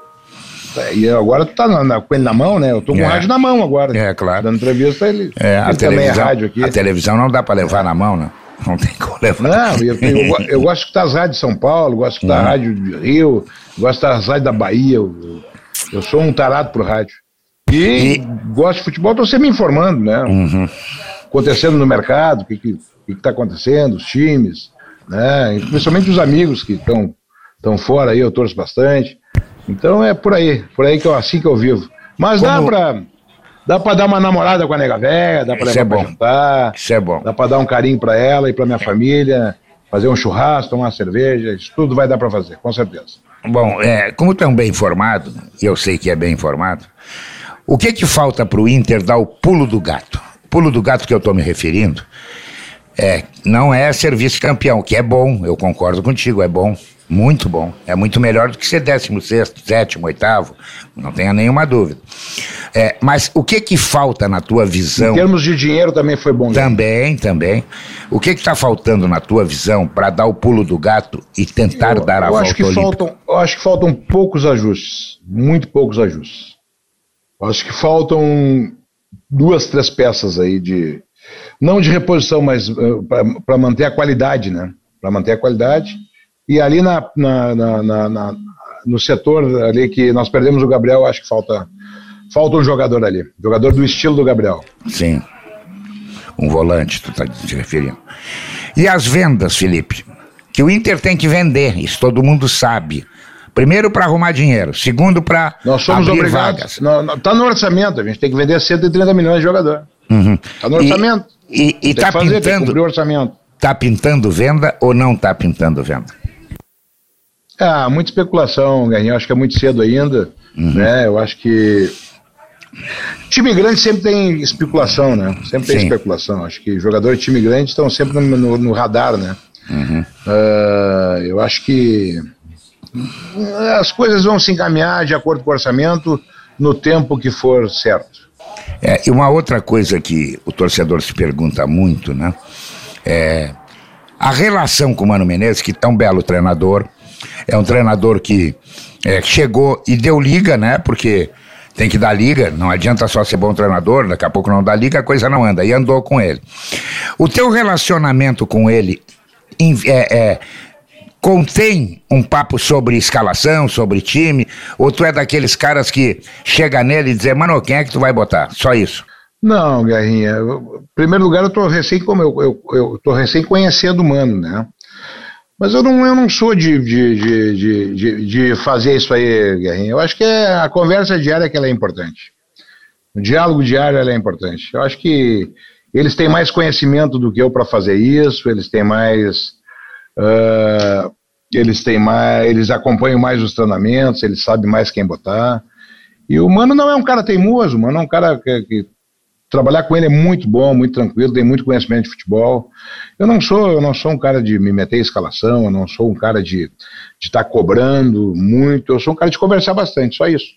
E agora tu tá na, na, com ele na mão, né? Eu tô com é. o rádio na mão agora. É, claro. Dando entrevista, ele, é, a ele também é rádio aqui. A televisão não dá para levar na mão, né? Não tem como levar. Não, eu, eu, eu, gosto de escutar as rádios de São Paulo, gosto de escutar uhum. a rádio de Rio, gosto de escutar as rádios da Bahia. Eu, eu sou um tarado pro rádio. E, e... gosto de futebol, tô sempre me informando, né? Uhum. Acontecendo no mercado, o que, que, que, que tá acontecendo, os times, né? Principalmente os amigos que estão tão fora aí, eu torço bastante. Então é por aí, por aí que eu, assim que eu vivo. Mas Como... dá pra. Dá pra dar uma namorada com a nega velha, dá pra Isso levar é pra jantar. Isso é bom. Dá pra dar um carinho pra ela e pra minha família, fazer um churrasco, tomar uma cerveja, isso tudo vai dar pra fazer, com certeza. Bom, é, como tu é um bem informado, e eu sei que é bem informado, o que que falta pro Inter dar o pulo do gato? O pulo do gato que eu tô me referindo é, não é ser vice-campeão, que é bom, eu concordo contigo, é bom. Muito bom. É muito melhor do que ser 16, sétimo, oitavo. Não tenha nenhuma dúvida. É, mas o que que falta na tua visão? Em termos de dinheiro também foi bom. Né? Também, também. O que que está faltando na tua visão para dar o pulo do gato e tentar eu, dar a eu volta acho que faltam, Eu acho que faltam poucos ajustes. Muito poucos ajustes. Eu acho que faltam duas, três peças aí de... Não de reposição, mas uh, para manter a qualidade, né? Para manter a qualidade e ali na, na, na, na, no setor ali que nós perdemos o Gabriel, acho que falta, falta um jogador ali. Jogador do estilo do Gabriel. Sim. Um volante, tu está se referindo. E as vendas, Felipe? Que o Inter tem que vender, isso todo mundo sabe. Primeiro para arrumar dinheiro, segundo para Nós somos abrir obrigados. Está no orçamento, a gente tem que vender 130 milhões de jogador. Está uhum. no orçamento. E, está pintando. o orçamento. Está pintando venda ou não está pintando venda? Ah, muita especulação, Guerrinho. Acho que é muito cedo ainda. Uhum. Né? Eu acho que. Time grande sempre tem especulação, né? Sempre tem Sim. especulação. Acho que jogadores de time grande estão sempre no, no, no radar, né? Uhum. Uh, eu acho que as coisas vão se encaminhar de acordo com o orçamento no tempo que for certo. É, e uma outra coisa que o torcedor se pergunta muito, né? É a relação com o Mano Menezes, que um belo treinador, é um treinador que é, chegou e deu liga, né? Porque tem que dar liga, não adianta só ser bom treinador, daqui a pouco não dá liga, a coisa não anda. E andou com ele. O teu relacionamento com ele é, é, contém um papo sobre escalação, sobre time, ou tu é daqueles caras que chega nele e diz, mano, quem é que tu vai botar? Só isso. Não, Guerrinha. Em primeiro lugar, eu tô recém, como eu, eu, eu tô recém conhecendo o Mano, né? Mas eu não, eu não sou de, de, de, de, de fazer isso aí, Guerrinha. Eu acho que é a conversa diária que ela é importante. O diálogo diário é importante. Eu acho que eles têm mais conhecimento do que eu para fazer isso, eles têm mais. Uh, eles têm mais. Eles acompanham mais os treinamentos, eles sabem mais quem botar. E o Mano não é um cara teimoso, o Mano é um cara que, que trabalhar com ele é muito bom, muito tranquilo, tem muito conhecimento de futebol. Eu não sou, eu não sou um cara de me meter em escalação, eu não sou um cara de estar tá cobrando muito, eu sou um cara de conversar bastante, só isso.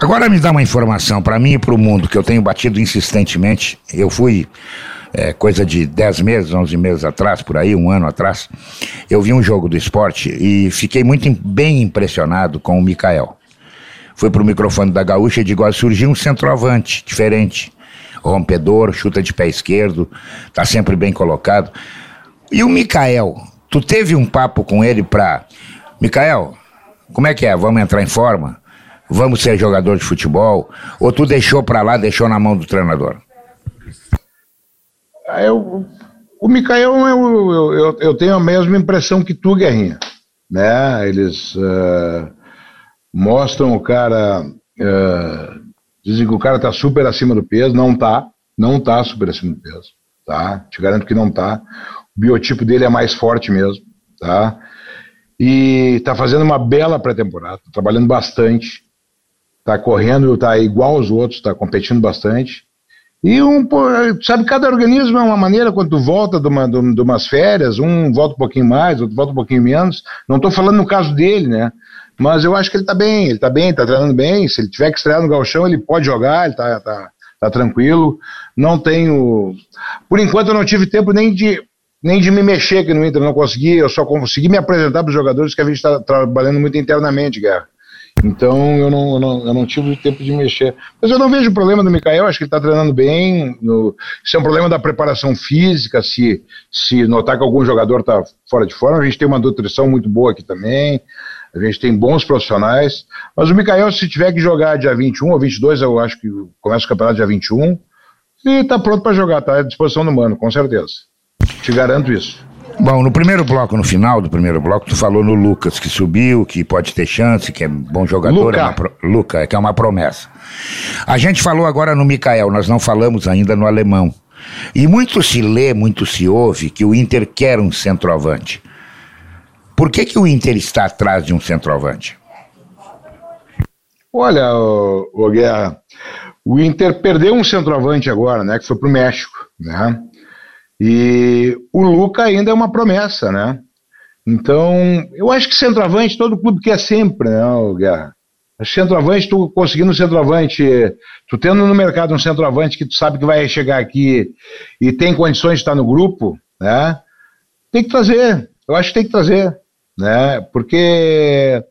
Agora me dá uma informação para mim e para o mundo que eu tenho batido insistentemente. Eu fui é, coisa de 10 meses, 11 meses atrás, por aí, um ano atrás, eu vi um jogo do esporte e fiquei muito bem impressionado com o Mikael foi pro microfone da Gaúcha e digo: ó, surgiu um centroavante diferente. Rompedor, chuta de pé esquerdo, tá sempre bem colocado. E o Mikael, tu teve um papo com ele pra. Mikael, como é que é? Vamos entrar em forma? Vamos ser jogador de futebol? Ou tu deixou pra lá, deixou na mão do treinador? Ah, eu, o Mikael, eu, eu, eu, eu, tenho a mesma impressão que tu, Guerrinha. Né? Eles. Uh mostram o cara. Uh, dizem que o cara está super acima do peso, não está, não está super acima do peso, tá? Te garanto que não está. O biotipo dele é mais forte mesmo, tá? E está fazendo uma bela pré-temporada, tá trabalhando bastante, está correndo, está igual aos outros, está competindo bastante. E um, sabe, cada organismo é uma maneira, quando tu volta de, uma, de, de umas férias, um volta um pouquinho mais, outro volta um pouquinho menos. Não estou falando no caso dele, né? Mas eu acho que ele está bem, ele está bem, está treinando bem. Se ele tiver que estrear no galchão, ele pode jogar, ele está tá, tá tranquilo. Não tenho. Por enquanto eu não tive tempo nem de, nem de me mexer aqui no Inter, não consegui, eu só consegui me apresentar para os jogadores que a gente está trabalhando muito internamente, Guerra. Então eu não, eu não, eu, não, tive tempo de mexer. Mas eu não vejo problema do Mikael, acho que ele está treinando bem. No, isso é um problema da preparação física, se, se notar que algum jogador está fora de forma. A gente tem uma nutrição muito boa aqui também. A gente tem bons profissionais, mas o Mikael, se tiver que jogar dia 21 ou 22, eu acho que começa o campeonato dia 21, e está pronto para jogar, está à disposição do mano, com certeza. Te garanto isso. Bom, no primeiro bloco, no final do primeiro bloco, tu falou no Lucas, que subiu, que pode ter chance, que é bom jogador. Luca. É uma pro... Luca, que é uma promessa. A gente falou agora no Mikael, nós não falamos ainda no alemão. E muito se lê, muito se ouve que o Inter quer um centroavante. Por que, que o Inter está atrás de um centroavante? Olha, o, o Guerra, o Inter perdeu um centroavante agora, né? Que foi para o México, né? E o Luca ainda é uma promessa, né? Então, eu acho que centroavante todo clube quer sempre, né, o Guerra? Centroavante, tu conseguindo um centroavante, tu tendo no mercado um centroavante que tu sabe que vai chegar aqui e tem condições de estar no grupo, né? Tem que trazer. Eu acho que tem que trazer né? Porque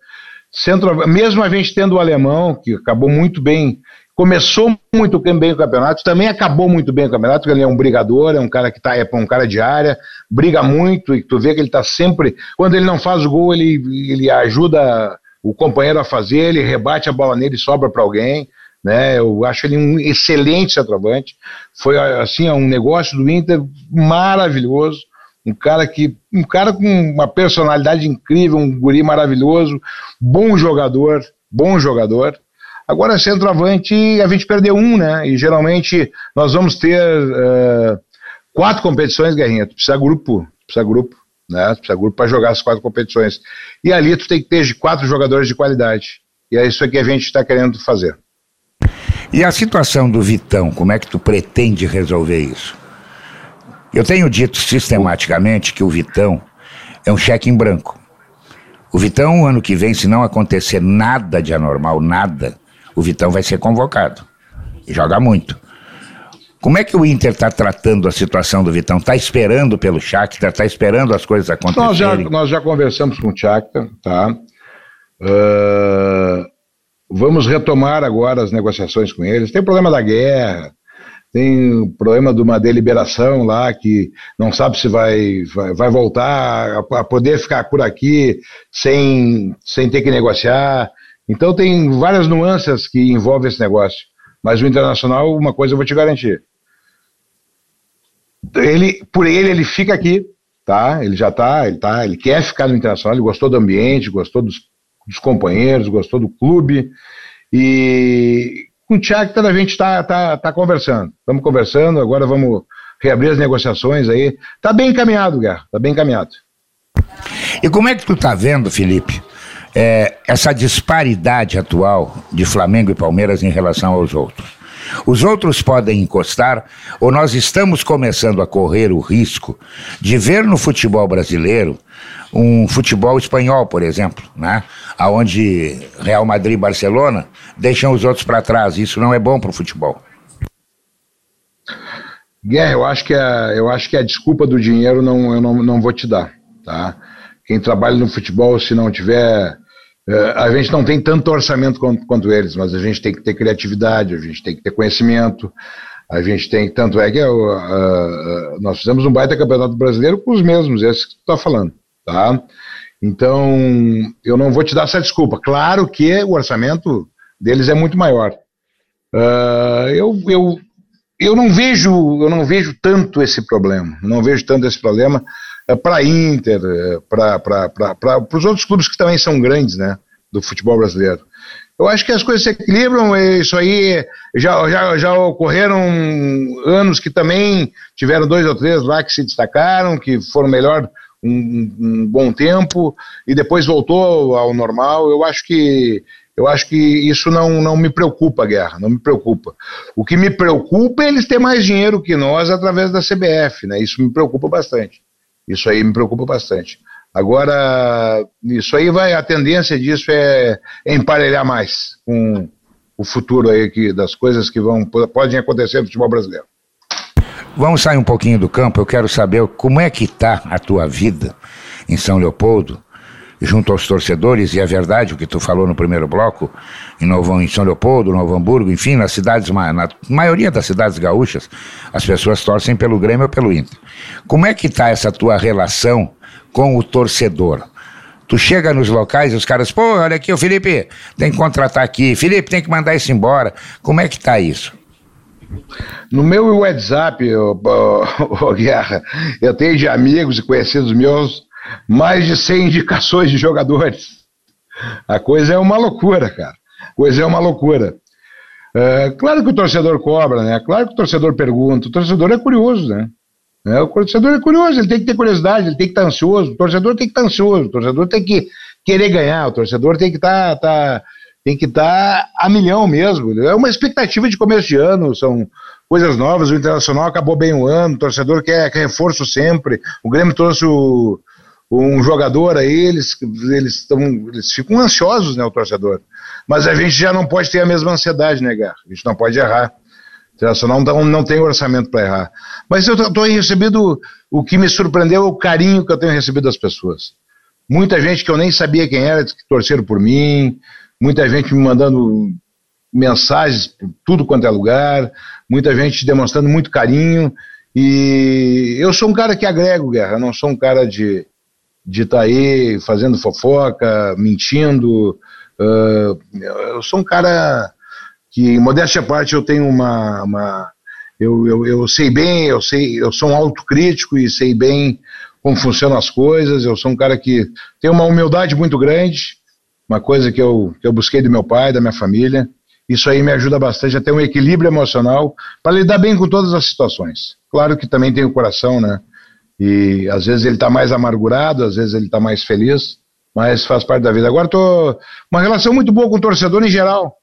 centro, mesmo a gente tendo o alemão, que acabou muito bem, começou muito bem o campeonato, também acabou muito bem o campeonato, porque ele é um brigador, é um cara que tá, é um cara de área, briga muito, e tu vê que ele tá sempre. Quando ele não faz o gol, ele, ele ajuda o companheiro a fazer, ele rebate a bola nele e sobra para alguém. Né, eu acho ele um excelente centroavante. Foi assim um negócio do Inter maravilhoso um cara que um cara com uma personalidade incrível, um guri maravilhoso, bom jogador, bom jogador. Agora centroavante a gente perdeu um, né? E geralmente nós vamos ter uh, quatro competições, Guerrinha. Tu precisa grupo, precisa grupo, né? Tu precisa grupo para jogar as quatro competições. E ali tu tem que ter quatro jogadores de qualidade. E é isso que a gente está querendo fazer. E a situação do Vitão, como é que tu pretende resolver isso? Eu tenho dito sistematicamente que o Vitão é um cheque em branco. O Vitão, ano que vem, se não acontecer nada de anormal, nada, o Vitão vai ser convocado. E joga muito. Como é que o Inter está tratando a situação do Vitão? Está esperando pelo Shakhtar? Está esperando as coisas acontecerem? Nós já, nós já conversamos com o Shakhtar, tá? Uh, vamos retomar agora as negociações com eles. Tem problema da guerra, tem o problema de uma deliberação lá que não sabe se vai, vai, vai voltar a, a, poder ficar por aqui sem, sem ter que negociar. Então tem várias nuances que envolvem esse negócio. Mas o Internacional, uma coisa eu vou te garantir. Ele, por ele, ele fica aqui, tá? Ele já tá, ele tá, ele quer ficar no Internacional, ele gostou do ambiente, gostou dos, dos companheiros, gostou do clube. E com o Thiago a gente está tá, tá conversando. Estamos conversando, agora vamos reabrir as negociações aí. Está bem encaminhado, Guerra, está bem encaminhado. E como é que tu está vendo, Felipe, é, essa disparidade atual de Flamengo e Palmeiras em relação aos outros? Os outros podem encostar, ou nós estamos começando a correr o risco de ver no futebol brasileiro um futebol espanhol, por exemplo, né? Aonde Real Madrid e Barcelona deixam os outros para trás. Isso não é bom para o futebol. Guerra, eu acho que a, eu acho que a desculpa do dinheiro não, eu não, não vou te dar, tá? Quem trabalha no futebol, se não tiver a gente não tem tanto orçamento quanto, quanto, eles, mas a gente tem que ter criatividade, a gente tem que ter conhecimento, a gente tem tanto é que uh, uh, nós fizemos um baita campeonato brasileiro com os mesmos, esses que tu está falando tá? Então, eu não vou te dar essa desculpa. Claro que o orçamento deles é muito maior. Uh, eu, eu, eu não vejo eu não vejo tanto esse problema. Não vejo tanto esse problema para a Inter, uh, para os outros clubes que também são grandes, né, do futebol brasileiro. Eu acho que as coisas se equilibram, isso aí já, já, já ocorreram anos que também tiveram dois ou três lá que se destacaram, que foram melhor um, um, bom tempo e depois voltou ao normal. Eu acho que eu acho que isso não, não me preocupa, Guerra, não me preocupa. O que me preocupa é eles terem mais dinheiro que nós através da CBF, né? Isso me preocupa bastante. Isso aí me preocupa bastante. Agora, isso aí vai, a tendência disso é, emparelhar mais com o futuro aí que, das coisas que vão, podem acontecer no futebol brasileiro. Vamos sair um pouquinho do campo. Eu quero saber como é que está a tua vida em São Leopoldo, junto aos torcedores, e é verdade o que tu falou no primeiro bloco, em, Novo, em São Leopoldo, Novo Hamburgo, enfim, nas cidades, na maioria das cidades gaúchas, as pessoas torcem pelo Grêmio ou pelo Inter. Como é que está essa tua relação com o torcedor? Tu chega nos locais e os caras, pô, olha aqui, o Felipe tem que contratar aqui, Felipe tem que mandar isso embora. Como é que tá isso? No meu WhatsApp, ô, Guerra, eu tenho de amigos e conhecidos meus mais de 100 indicações de jogadores. A coisa é uma loucura, cara. A coisa é uma loucura. É, claro que o torcedor cobra, né? Claro que o torcedor pergunta. O torcedor é curioso, né? É, o torcedor é curioso, ele tem que ter curiosidade, ele tem que estar ansioso. O torcedor tem que estar ansioso, o torcedor tem que querer ganhar, o torcedor tem que estar. Tá, tem que estar a milhão mesmo. É uma expectativa de começo de ano, são coisas novas. O Internacional acabou bem o ano, o torcedor quer, quer reforço sempre. O Grêmio trouxe o, um jogador aí, eles, eles, tão, eles ficam ansiosos, né, o torcedor. Mas a gente já não pode ter a mesma ansiedade, né, Gar? A gente não pode errar. O Internacional não, não tem orçamento para errar. Mas eu estou recebido, o que me surpreendeu é o carinho que eu tenho recebido das pessoas. Muita gente que eu nem sabia quem era, que torceram por mim, muita gente me mandando mensagens por tudo quanto é lugar, muita gente demonstrando muito carinho. E eu sou um cara que agrego, Guerra, não sou um cara de de estar tá aí fazendo fofoca, mentindo. Uh, eu sou um cara que, modéstia à parte, eu tenho uma. uma eu, eu, eu sei bem, eu sei, eu sou um autocrítico e sei bem como funcionam as coisas. Eu sou um cara que tem uma humildade muito grande uma coisa que eu, que eu busquei do meu pai, da minha família. Isso aí me ajuda bastante a ter um equilíbrio emocional para lidar bem com todas as situações. Claro que também tem o coração, né? E às vezes ele está mais amargurado, às vezes ele está mais feliz, mas faz parte da vida. Agora tô uma relação muito boa com o torcedor em geral.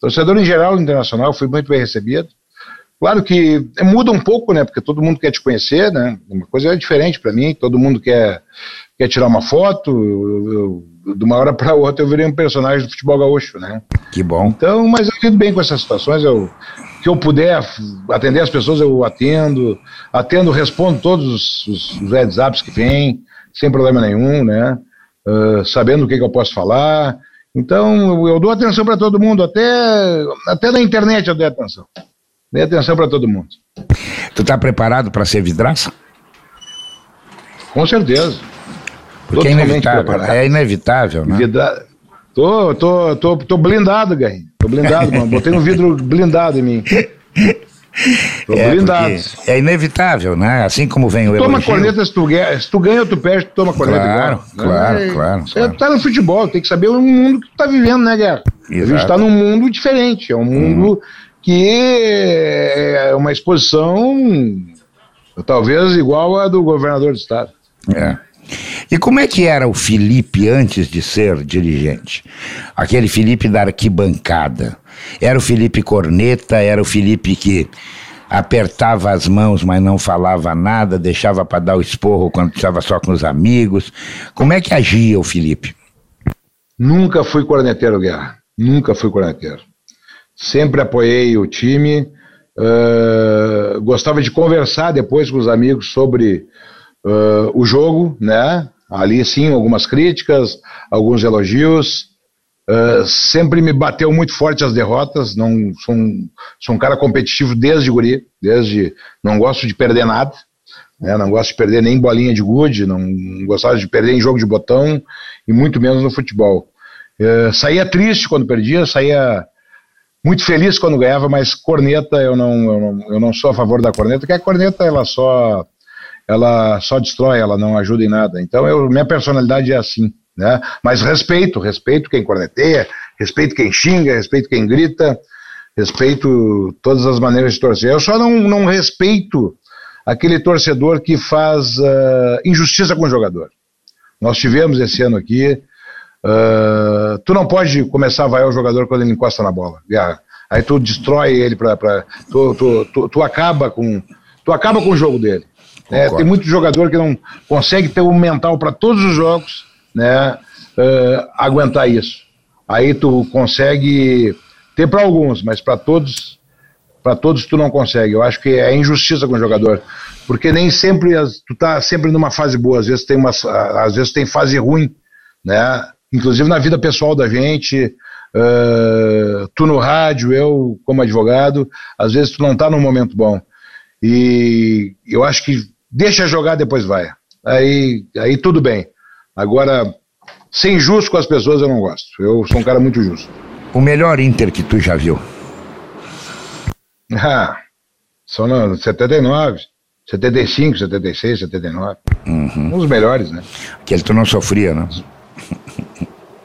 Torcedor em geral internacional fui muito bem recebido. Claro que muda um pouco, né? Porque todo mundo quer te conhecer, né? Uma coisa é diferente para mim. Todo mundo quer quer tirar uma foto. Eu, eu de uma hora para outra eu virei um personagem do futebol gaúcho, né? Que bom. Então, mas eu lido bem com essas situações, eu que eu puder atender as pessoas, eu atendo, atendo, respondo todos os, os WhatsApps que vêm, sem problema nenhum, né? Uh, sabendo o que, que, eu posso falar. Então, eu dou atenção para todo mundo, até, até na internet eu dei atenção. Dei atenção para todo mundo. Tu está preparado para ser vidraça? Com certeza. Porque é inevitável, é inevitável, né? Vidra... Tô, tô, tô, tô blindado, Guerrinho. Tô blindado, mano. Botei um vidro blindado em mim. Tô é, blindado. É inevitável, né? Assim como vem o Toma elogio. corneta se tu, ganha, se tu ganha ou tu perde, tu toma corneta claro, igual. Claro, é, claro, Você claro. tá no futebol, tem que saber o mundo que tu tá vivendo, né, Guerra? Exato. A gente tá num mundo diferente. É um mundo hum. que é uma exposição talvez igual a do governador do estado. É. E como é que era o Felipe antes de ser dirigente? Aquele Felipe da arquibancada. Era o Felipe corneta, era o Felipe que apertava as mãos, mas não falava nada, deixava para dar o esporro quando estava só com os amigos. Como é que agia o Felipe? Nunca fui corneteiro, Guerra. Nunca fui corneteiro. Sempre apoiei o time. Uh, gostava de conversar depois com os amigos sobre uh, o jogo, né? Ali sim, algumas críticas, alguns elogios. Uh, sempre me bateu muito forte as derrotas. Não sou um, sou um cara competitivo desde guri, desde não gosto de perder nada. Né, não gosto de perder nem bolinha de gude, não gostava de perder em jogo de botão e muito menos no futebol. Uh, saía triste quando perdia, saía muito feliz quando ganhava, mas corneta eu não, eu não, eu não sou a favor da corneta, porque a corneta ela só ela só destrói, ela não ajuda em nada. Então, eu, minha personalidade é assim, né? Mas respeito, respeito quem corneteia, respeito quem xinga, respeito quem grita, respeito todas as maneiras de torcer. Eu só não, não respeito aquele torcedor que faz uh, injustiça com o jogador. Nós tivemos esse ano aqui. Uh, tu não pode começar a vaiar o jogador quando ele encosta na bola. Aí tu destrói ele para. Tu, tu, tu, tu, acaba com. Tu acaba com o jogo dele. É, tem muito jogador que não consegue ter o um mental para todos os jogos, né? Uh, aguentar isso. Aí tu consegue ter para alguns, mas para todos, para todos tu não consegue. Eu acho que é injustiça com o jogador, porque nem sempre tu tá sempre numa fase boa. Às vezes tem uma, às vezes tem fase ruim, né? Inclusive na vida pessoal da gente. Uh, tu no rádio, eu como advogado, às vezes tu não tá num momento bom. E eu acho que deixa jogar, depois vai. Aí, aí tudo bem. Agora, ser injusto com as pessoas eu não gosto. Eu sou um cara muito justo. O melhor Inter que tu já viu? Ah, são no 79, 75, 76, 79. Uhum. Um dos melhores, né? Aquele tu não sofria, né?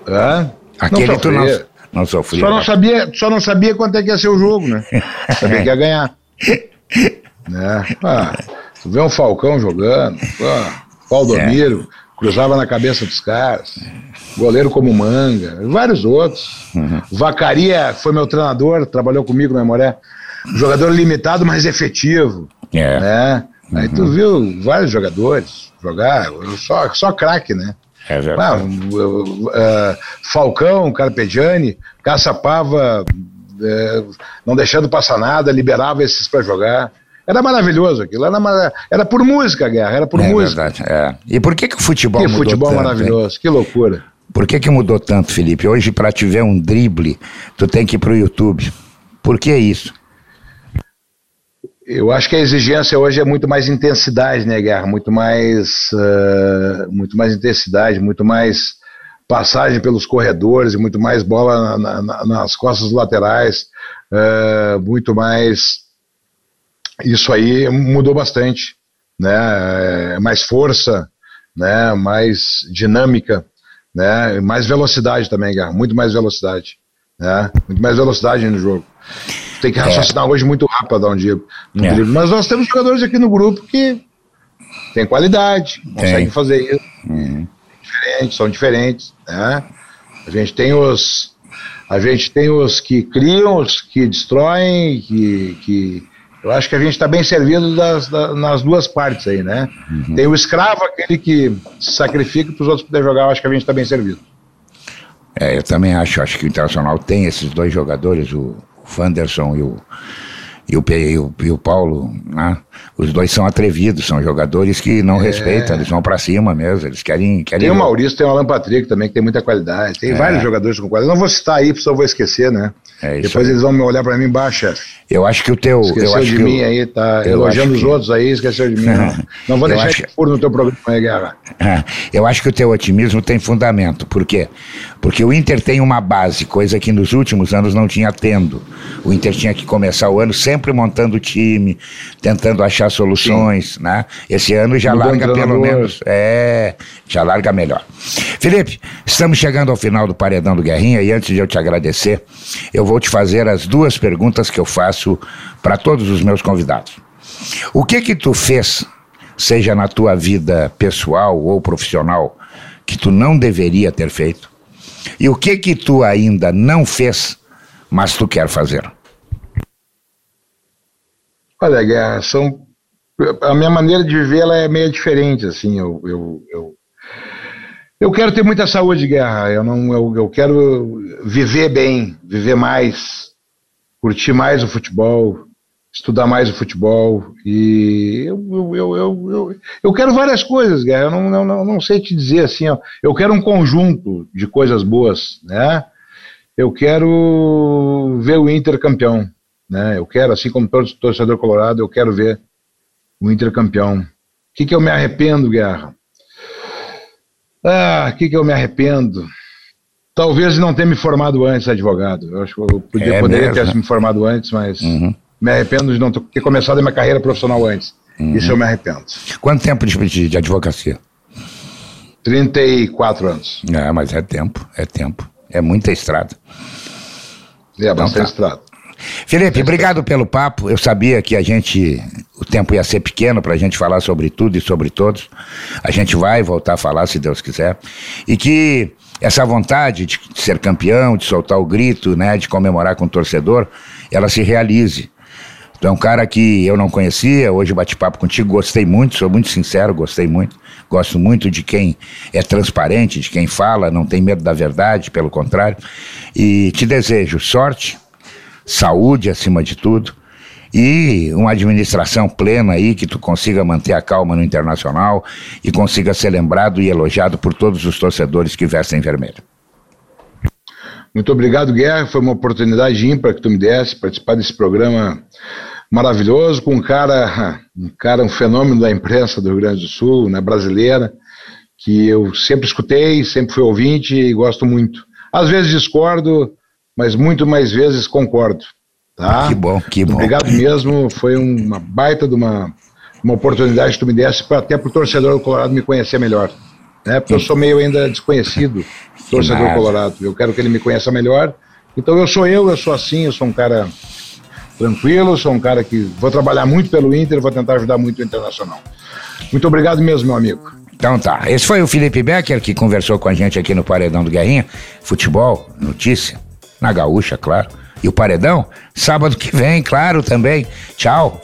Hã? Aquele não tu não, não sofria. Só não, sabia, só não sabia quanto é que ia ser o jogo, né? <laughs> sabia que ia ganhar. né? Ah, Tu vê um Falcão jogando, Valdomiro, é. cruzava na cabeça dos caras, goleiro como Manga, vários outros. Uhum. Vacaria foi meu treinador, trabalhou comigo no Memoré. Jogador limitado, mas efetivo. É. Né? Uhum. Aí tu uhum. viu vários jogadores jogar, só, só craque, né? É verdade. Ah, uh, Falcão, Carpegiani, Caçapava, uh, não deixando passar nada, liberava esses para jogar. Era maravilhoso aquilo, era, era por música a guerra, era por é música. Verdade, é. E por que, que o futebol que mudou futebol tanto, maravilhoso, hein? que loucura. Por que, que mudou tanto, Felipe? Hoje, para te ver um drible, tu tem que ir pro YouTube. Por que isso? Eu acho que a exigência hoje é muito mais intensidade, né, Guerra? Muito mais, uh, muito mais intensidade, muito mais passagem pelos corredores, muito mais bola na, na, nas costas laterais, uh, muito mais isso aí mudou bastante, né? É mais força, né? Mais dinâmica, né? Mais velocidade também, Guerra, muito mais velocidade, né? Muito mais velocidade no jogo. Tem que é. raciocinar é. hoje muito rápido dar um dia no é. Mas nós temos jogadores aqui no grupo que têm qualidade, conseguem fazer isso. Uhum. Diferentes, são diferentes, né? A gente tem os a gente tem os que criam, os que destroem, que, que eu acho que a gente está bem servido das, das, nas duas partes aí, né? Uhum. Tem o escravo, aquele que se sacrifica para os outros poderem jogar, eu acho que a gente está bem servido. É, eu também acho, acho que o Internacional tem esses dois jogadores, o Wanderson e o, e o, e o, e o Paulo, né? Os dois são atrevidos, são jogadores que não é. respeitam, eles vão para cima mesmo, eles querem, querem. Tem o Maurício, tem o Alan Patrick também, que tem muita qualidade. Tem é. vários jogadores com qualidade. Não vou citar aí, porque vou esquecer, né? É Depois aí. eles vão me olhar para mim baixa. Eu acho que o teu. Esqueceu eu acho de que mim aí, tá elogiando os que... outros aí, esqueceu de mim. não. <laughs> não vou deixar acho... furo no teu programa aí, Guerra. É, <laughs> eu acho que o teu otimismo tem fundamento. Por quê? Porque o Inter tem uma base, coisa que nos últimos anos não tinha tendo. O Inter tinha que começar o ano sempre montando o time, tentando achar soluções, Sim. né? Esse ano já larga pelo menos. É, já larga melhor. Felipe, estamos chegando ao final do Paredão do Guerrinha e antes de eu te agradecer, eu vou te fazer as duas perguntas que eu faço para todos os meus convidados. O que que tu fez, seja na tua vida pessoal ou profissional, que tu não deveria ter feito? E o que que tu ainda não fez, mas tu quer fazer? Olha, Guerra, são a minha maneira de viver ela é meio diferente, assim, eu, eu, eu, eu quero ter muita saúde, Guerra, eu, não, eu, eu quero viver bem, viver mais, curtir mais o futebol, estudar mais o futebol, e eu, eu, eu, eu, eu, quero várias coisas, Guerra, eu não, não, não sei te dizer assim, ó, eu quero um conjunto de coisas boas, né, eu quero ver o Inter campeão, né, eu quero, assim como todo torcedor colorado, eu quero ver o Inter campeão. O que, que eu me arrependo, Guerra? Ah, o que, que eu me arrependo? Talvez não ter me formado antes, advogado. Eu acho que eu podia, é poderia mesmo. ter me formado antes, mas uhum. Me arrependo de não ter começado a minha carreira profissional antes. Uhum. Isso eu me arrependo. Quanto tempo de, de advocacia? 34 anos. É, mas é tempo, é tempo. É muita estrada. É, então, bastante tá. estrada. Felipe, obrigado pelo papo. Eu sabia que a gente, o tempo ia ser pequeno para a gente falar sobre tudo e sobre todos. A gente vai voltar a falar, se Deus quiser. E que essa vontade de ser campeão, de soltar o grito, né, de comemorar com o torcedor, ela se realize. Tu é um cara que eu não conhecia, hoje bate papo contigo, gostei muito, sou muito sincero, gostei muito. Gosto muito de quem é transparente, de quem fala, não tem medo da verdade, pelo contrário. E te desejo sorte, saúde acima de tudo e uma administração plena aí que tu consiga manter a calma no internacional e consiga ser lembrado e elogiado por todos os torcedores que vestem vermelho. Muito obrigado, Guerra. Foi uma oportunidade ímpar que tu me desse participar desse programa maravilhoso com um cara, um cara, um fenômeno da imprensa do Rio Grande do Sul, né, brasileira, que eu sempre escutei, sempre fui ouvinte e gosto muito. Às vezes discordo, mas muito mais vezes concordo. Tá? Que bom, que bom. Obrigado mesmo, foi uma baita de uma, uma oportunidade que tu me desse, pra, até para o torcedor do Colorado me conhecer melhor. Né? Porque eu sou meio ainda desconhecido, torcedor colorado. Eu quero que ele me conheça melhor. Então eu sou eu, eu sou assim, eu sou um cara tranquilo, sou um cara que vou trabalhar muito pelo Inter, vou tentar ajudar muito o Internacional. Muito obrigado mesmo, meu amigo. Então tá, esse foi o Felipe Becker que conversou com a gente aqui no Paredão do Guerrinha. Futebol, notícia, na Gaúcha, claro. E o Paredão, sábado que vem, claro, também. Tchau.